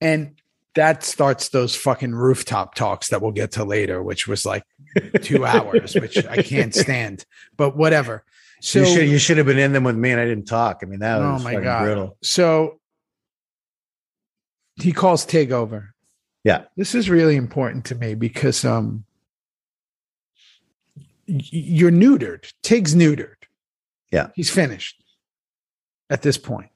and that starts those fucking rooftop talks that we'll get to later, which was like two hours, which I can't stand. But whatever. So you should you should have been in them with me, and I didn't talk. I mean, that was Oh was my fucking God. brutal. so he calls Tig over, Yeah. This is really important to me because um you're neutered. Tig's neutered. Yeah. He's finished at this point.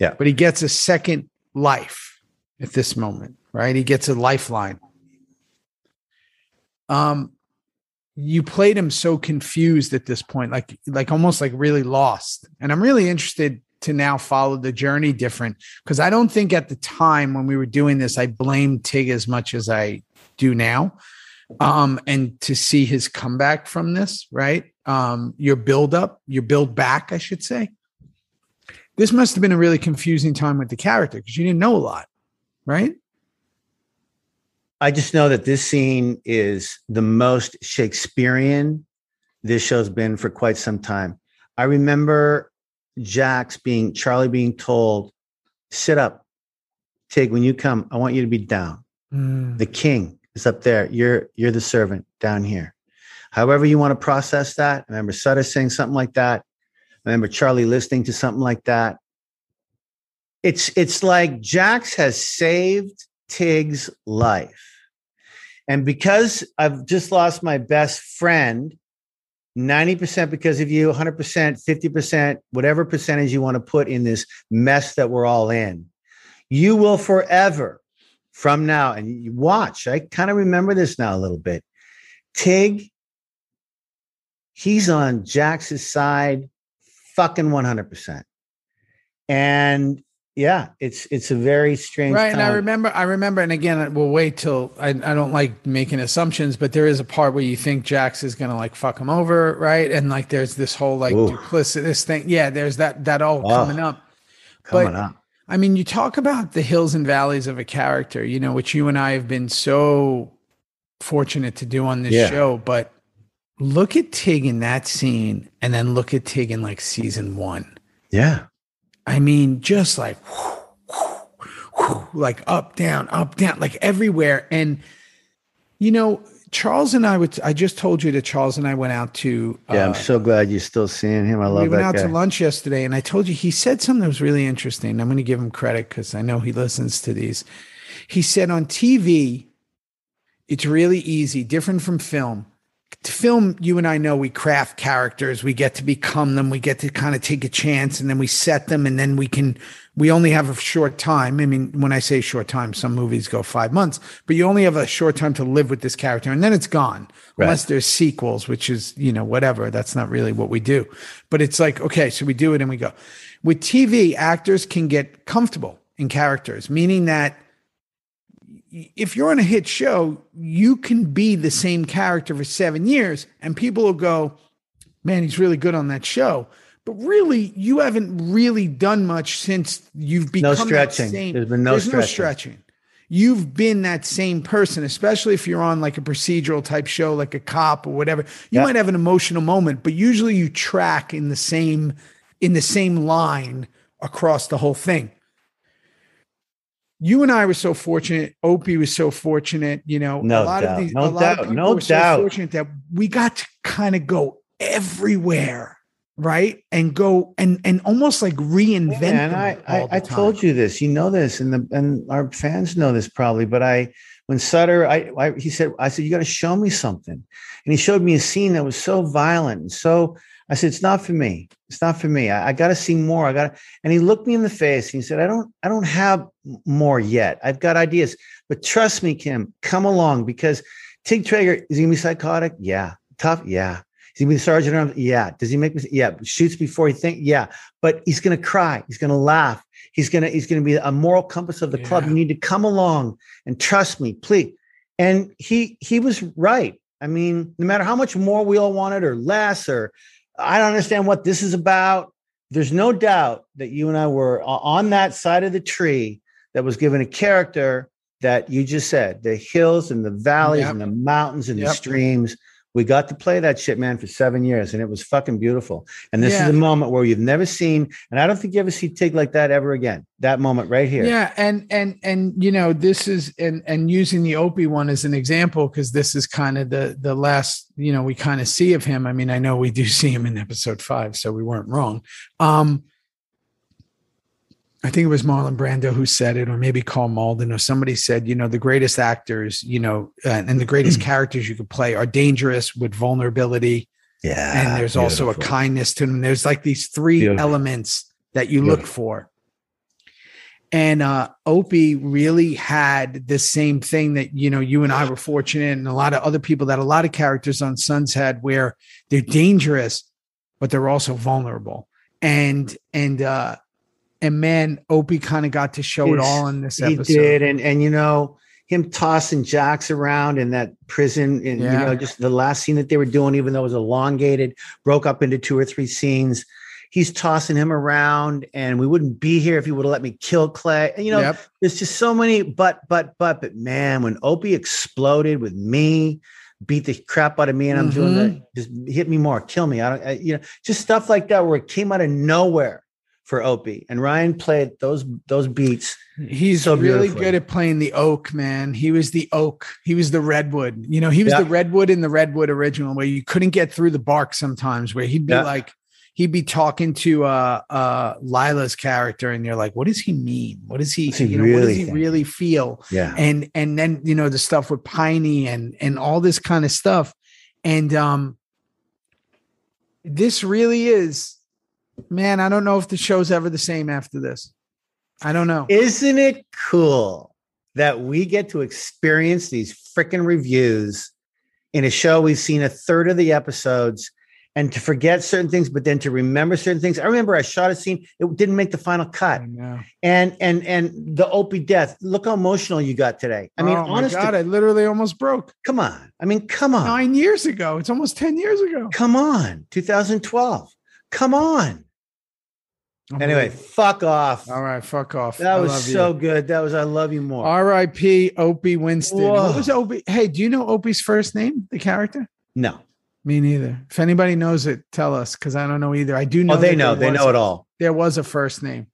Yeah. But he gets a second life at this moment, right? He gets a lifeline. Um you played him so confused at this point, like like almost like really lost. And I'm really interested to now follow the journey different because I don't think at the time when we were doing this, I blamed Tig as much as I do now. Um, and to see his comeback from this, right? Um, your build up, your build back, I should say. This must have been a really confusing time with the character because you didn't know a lot, right? I just know that this scene is the most Shakespearean this show's been for quite some time. I remember Jax being Charlie being told, sit up. Tig, when you come, I want you to be down. Mm. The king is up there. You're you're the servant down here. However, you want to process that. I remember Sutter saying something like that. I remember Charlie listening to something like that. It's it's like Jax has saved Tig's life. And because I've just lost my best friend, 90% because of you, 100%, 50%, whatever percentage you want to put in this mess that we're all in, you will forever from now, and you watch, I kind of remember this now a little bit. Tig, he's on Jax's side, fucking 100%. And yeah, it's it's a very strange right and i remember i remember and again we'll wait till I, I don't like making assumptions but there is a part where you think jax is gonna like fuck him over right and like there's this whole like Ooh. duplicitous thing yeah there's that that all Oh. coming up coming but- up. I mean you talk about the hills and valleys of a character you know which you and i have been so fortunate to do on this Yeah. show but look at tig in that scene and then look at tig in like season one Yeah. I mean, just like like up, down, up, down, like everywhere. And you know, Charles and I would. I just told you that Charles and I went out to. Yeah, uh, I'm so glad you're still seeing him. I love we went out guy. to lunch yesterday, and I told you he said something that was really interesting. I'm going to give him credit because I know he listens to these. He said on TV, it's really easy, different from film. To film, you and I know we craft characters, we get to become them, we get to kind of take a chance, and then we set them, and then we can. We only have a short time. I mean, when I say short time, some movies go five months, but you only have a short time to live with this character, and then it's gone. Right. Unless there's sequels, which is, you know, whatever. That's not really what we do. But it's like, okay, so we do it and we go. With TV, actors can get comfortable in characters, meaning that if you're on a hit show, you can be the same character for seven years and people will go, man, he's really good on that show. But really, you haven't really done much since you've become that stretching. same- There's been no There's no stretching. stretching. You've been that same person, especially if you're on like a procedural type show, like a cop or whatever. You Yeah. might have an emotional moment, but usually you track in the same in the same line across the whole thing. You and I were so fortunate. Opie was so fortunate. You know, No a lot doubt. of these, No a lot doubt. of people No were doubt. so fortunate that we got to kind of go everywhere, right? And go and and almost like reinvent. and them I, I, I told you this. You know this, and the and our fans know this probably. But I, when Sutter, I, I he said, I said, you got to show me something, and he showed me a scene that was so violent and so. I said, it's not for me. It's not for me. I, I got to see more. I got to. And he looked me in the face. And he said, I don't. I don't have more yet. I've got ideas, but trust me, Kim. Come along because Tig Trager is he gonna be psychotic? Yeah. Tough? Yeah. Is he the sergeant? arms? Yeah. Does he make me? Yeah. Shoots before he think? Yeah. But he's gonna cry. He's gonna laugh. He's gonna he's gonna be a moral compass of the club. You need to come along and trust me, please. And he he was right. I mean, no matter how much more we all wanted or less, or I don't understand what this is about. There's no doubt that you and I were on that side of the tree that was given a character that you just said the hills and the valleys Yep. and the mountains and the Yep. streams. We got to play that shit, man, for seven years, and it was fucking beautiful. And this Yeah. is a moment where you've never seen, and I don't think you ever see Tig like that ever again. That moment right here. Yeah, and and and you know this is and and using the Opie one as an example because this is kind of the the last you know we kind of see of him. I mean, I know we do see him in episode five, so we weren't wrong. Um, I think it was Marlon Brando who said it, or maybe Karl Malden, or somebody said, you know, the greatest actors, you know, uh, and the greatest characters you could play are dangerous with vulnerability. Yeah. and there's also a kindness to them. There's like these three Beautiful. elements that you look for. And uh Opie really had the same thing that you know you and I were fortunate, and a lot of other people that a lot of characters on Sons had, where they're dangerous, but they're also vulnerable. And and uh and man, Opie kind of got to show it all in this episode. he did, and and you know him tossing Jax around in that prison, and Yeah. you know just the last scene that they were doing, even though it was elongated, broke up into two or three scenes. He's tossing him around, and we wouldn't be here if he would have let me kill Clay. And you know, Yep. there's just so many but but but but man, when Opie exploded with me, beat the crap out of me, and I'm doing Mm-hmm. the just hit me more, kill me. I don't, I, you know, just stuff like that where it came out of nowhere for Opie, and Ryan played those those beats. He's So really good at playing the oak, man. He was the oak. He was the redwood. You know, he was Yeah. the redwood in the redwood original, where you couldn't get through the bark sometimes. Where he'd be Yeah. like, he'd be talking to uh uh Lyla's character, and you're like, what does he mean? What does he? He you know, what does he think? really feel? Yeah, And and then you know the stuff with Piney and and all this kind of stuff, and um, this really is, man. I don't know if the show's ever the same after this. I don't know. Isn't it cool that we get to experience these freaking reviews in a show we've seen a third of the episodes and to forget certain things, but then to remember certain things? I remember I shot a scene, it didn't make the final cut. And and and the Opie death, look how emotional you got today. I mean, oh my honest, to- God, I literally almost broke come on. I mean, come on. nine years ago. It's almost 10 years ago. Come on. 2012. Come on. Anyway, fuck off. all right, fuck off. That I was so you. good. That was I love you more. R.I.P. Opie Winston. Whoa. What was Opie? Hey, do you know Opie's first name, the character? no. Me neither. If anybody knows it, tell us because I don't know either. I do know. Oh, they know. They was- know it all. There was a first name.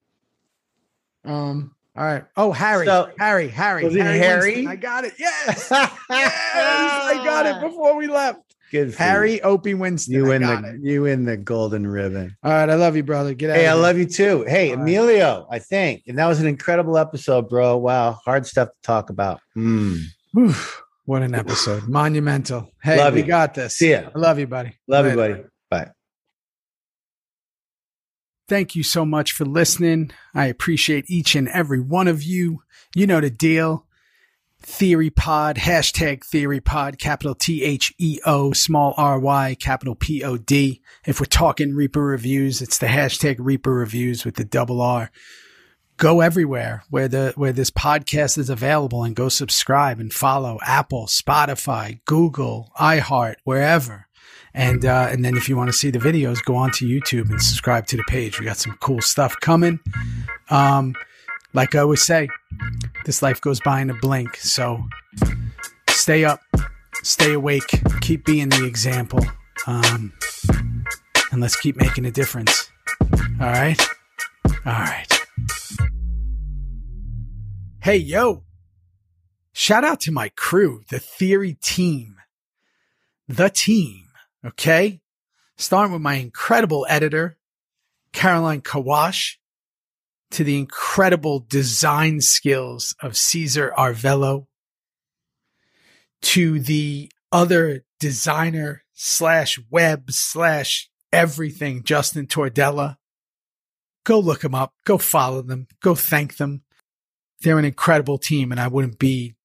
Um. All right. Oh, Harry. So- Harry. Harry. It Harry? I got it. Yes. yes. I got it before we left. Good for Harry Opie Winston. You win the it. you win the golden ribbon. All right. I love you, brother. Get out. Hey, I love you too. Hey, All right. Emilio, I think, and that was an incredible episode, bro. Wow, hard stuff to talk about. Mm. What an episode. Monumental. Hey, Love we you. got this. See ya. I love you, buddy. Love you, buddy. Bye. Thank you so much for listening. I appreciate each and every one of you. You know the deal. Theory Pod, hashtag Theory Pod, capital T H E O, small R Y, capital P O D. If we're talking Reaper reviews, it's the hashtag Reaper reviews with the double R. Go everywhere where the where this podcast is available and go subscribe and follow Apple, Spotify, Google, iHeart, wherever. And uh, and then if you want to see the videos, go on to YouTube and subscribe to the page. We got some cool stuff coming. Um, like I always say, this life goes by in a blink. So stay up, stay awake, keep being the example, um, and let's keep making a difference. All right, all right. Hey yo! Shout out to my crew, the Theory team, the team. Okay, starting with my incredible editor, Caroline Kawash to the incredible design skills of Caesar Arvello, to the other designer slash web slash everything, Justin Tordella. Go look them up. Go follow them. Go thank them. They're an incredible team, and I wouldn't be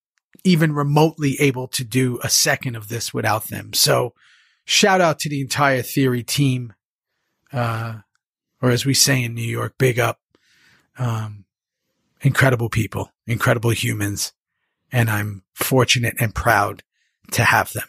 even remotely able to do a second of this without them. So, shout out to the entire Theory team. Uh, or as we say in New York, big up um, incredible people, incredible humans, and I'm fortunate and proud to have them.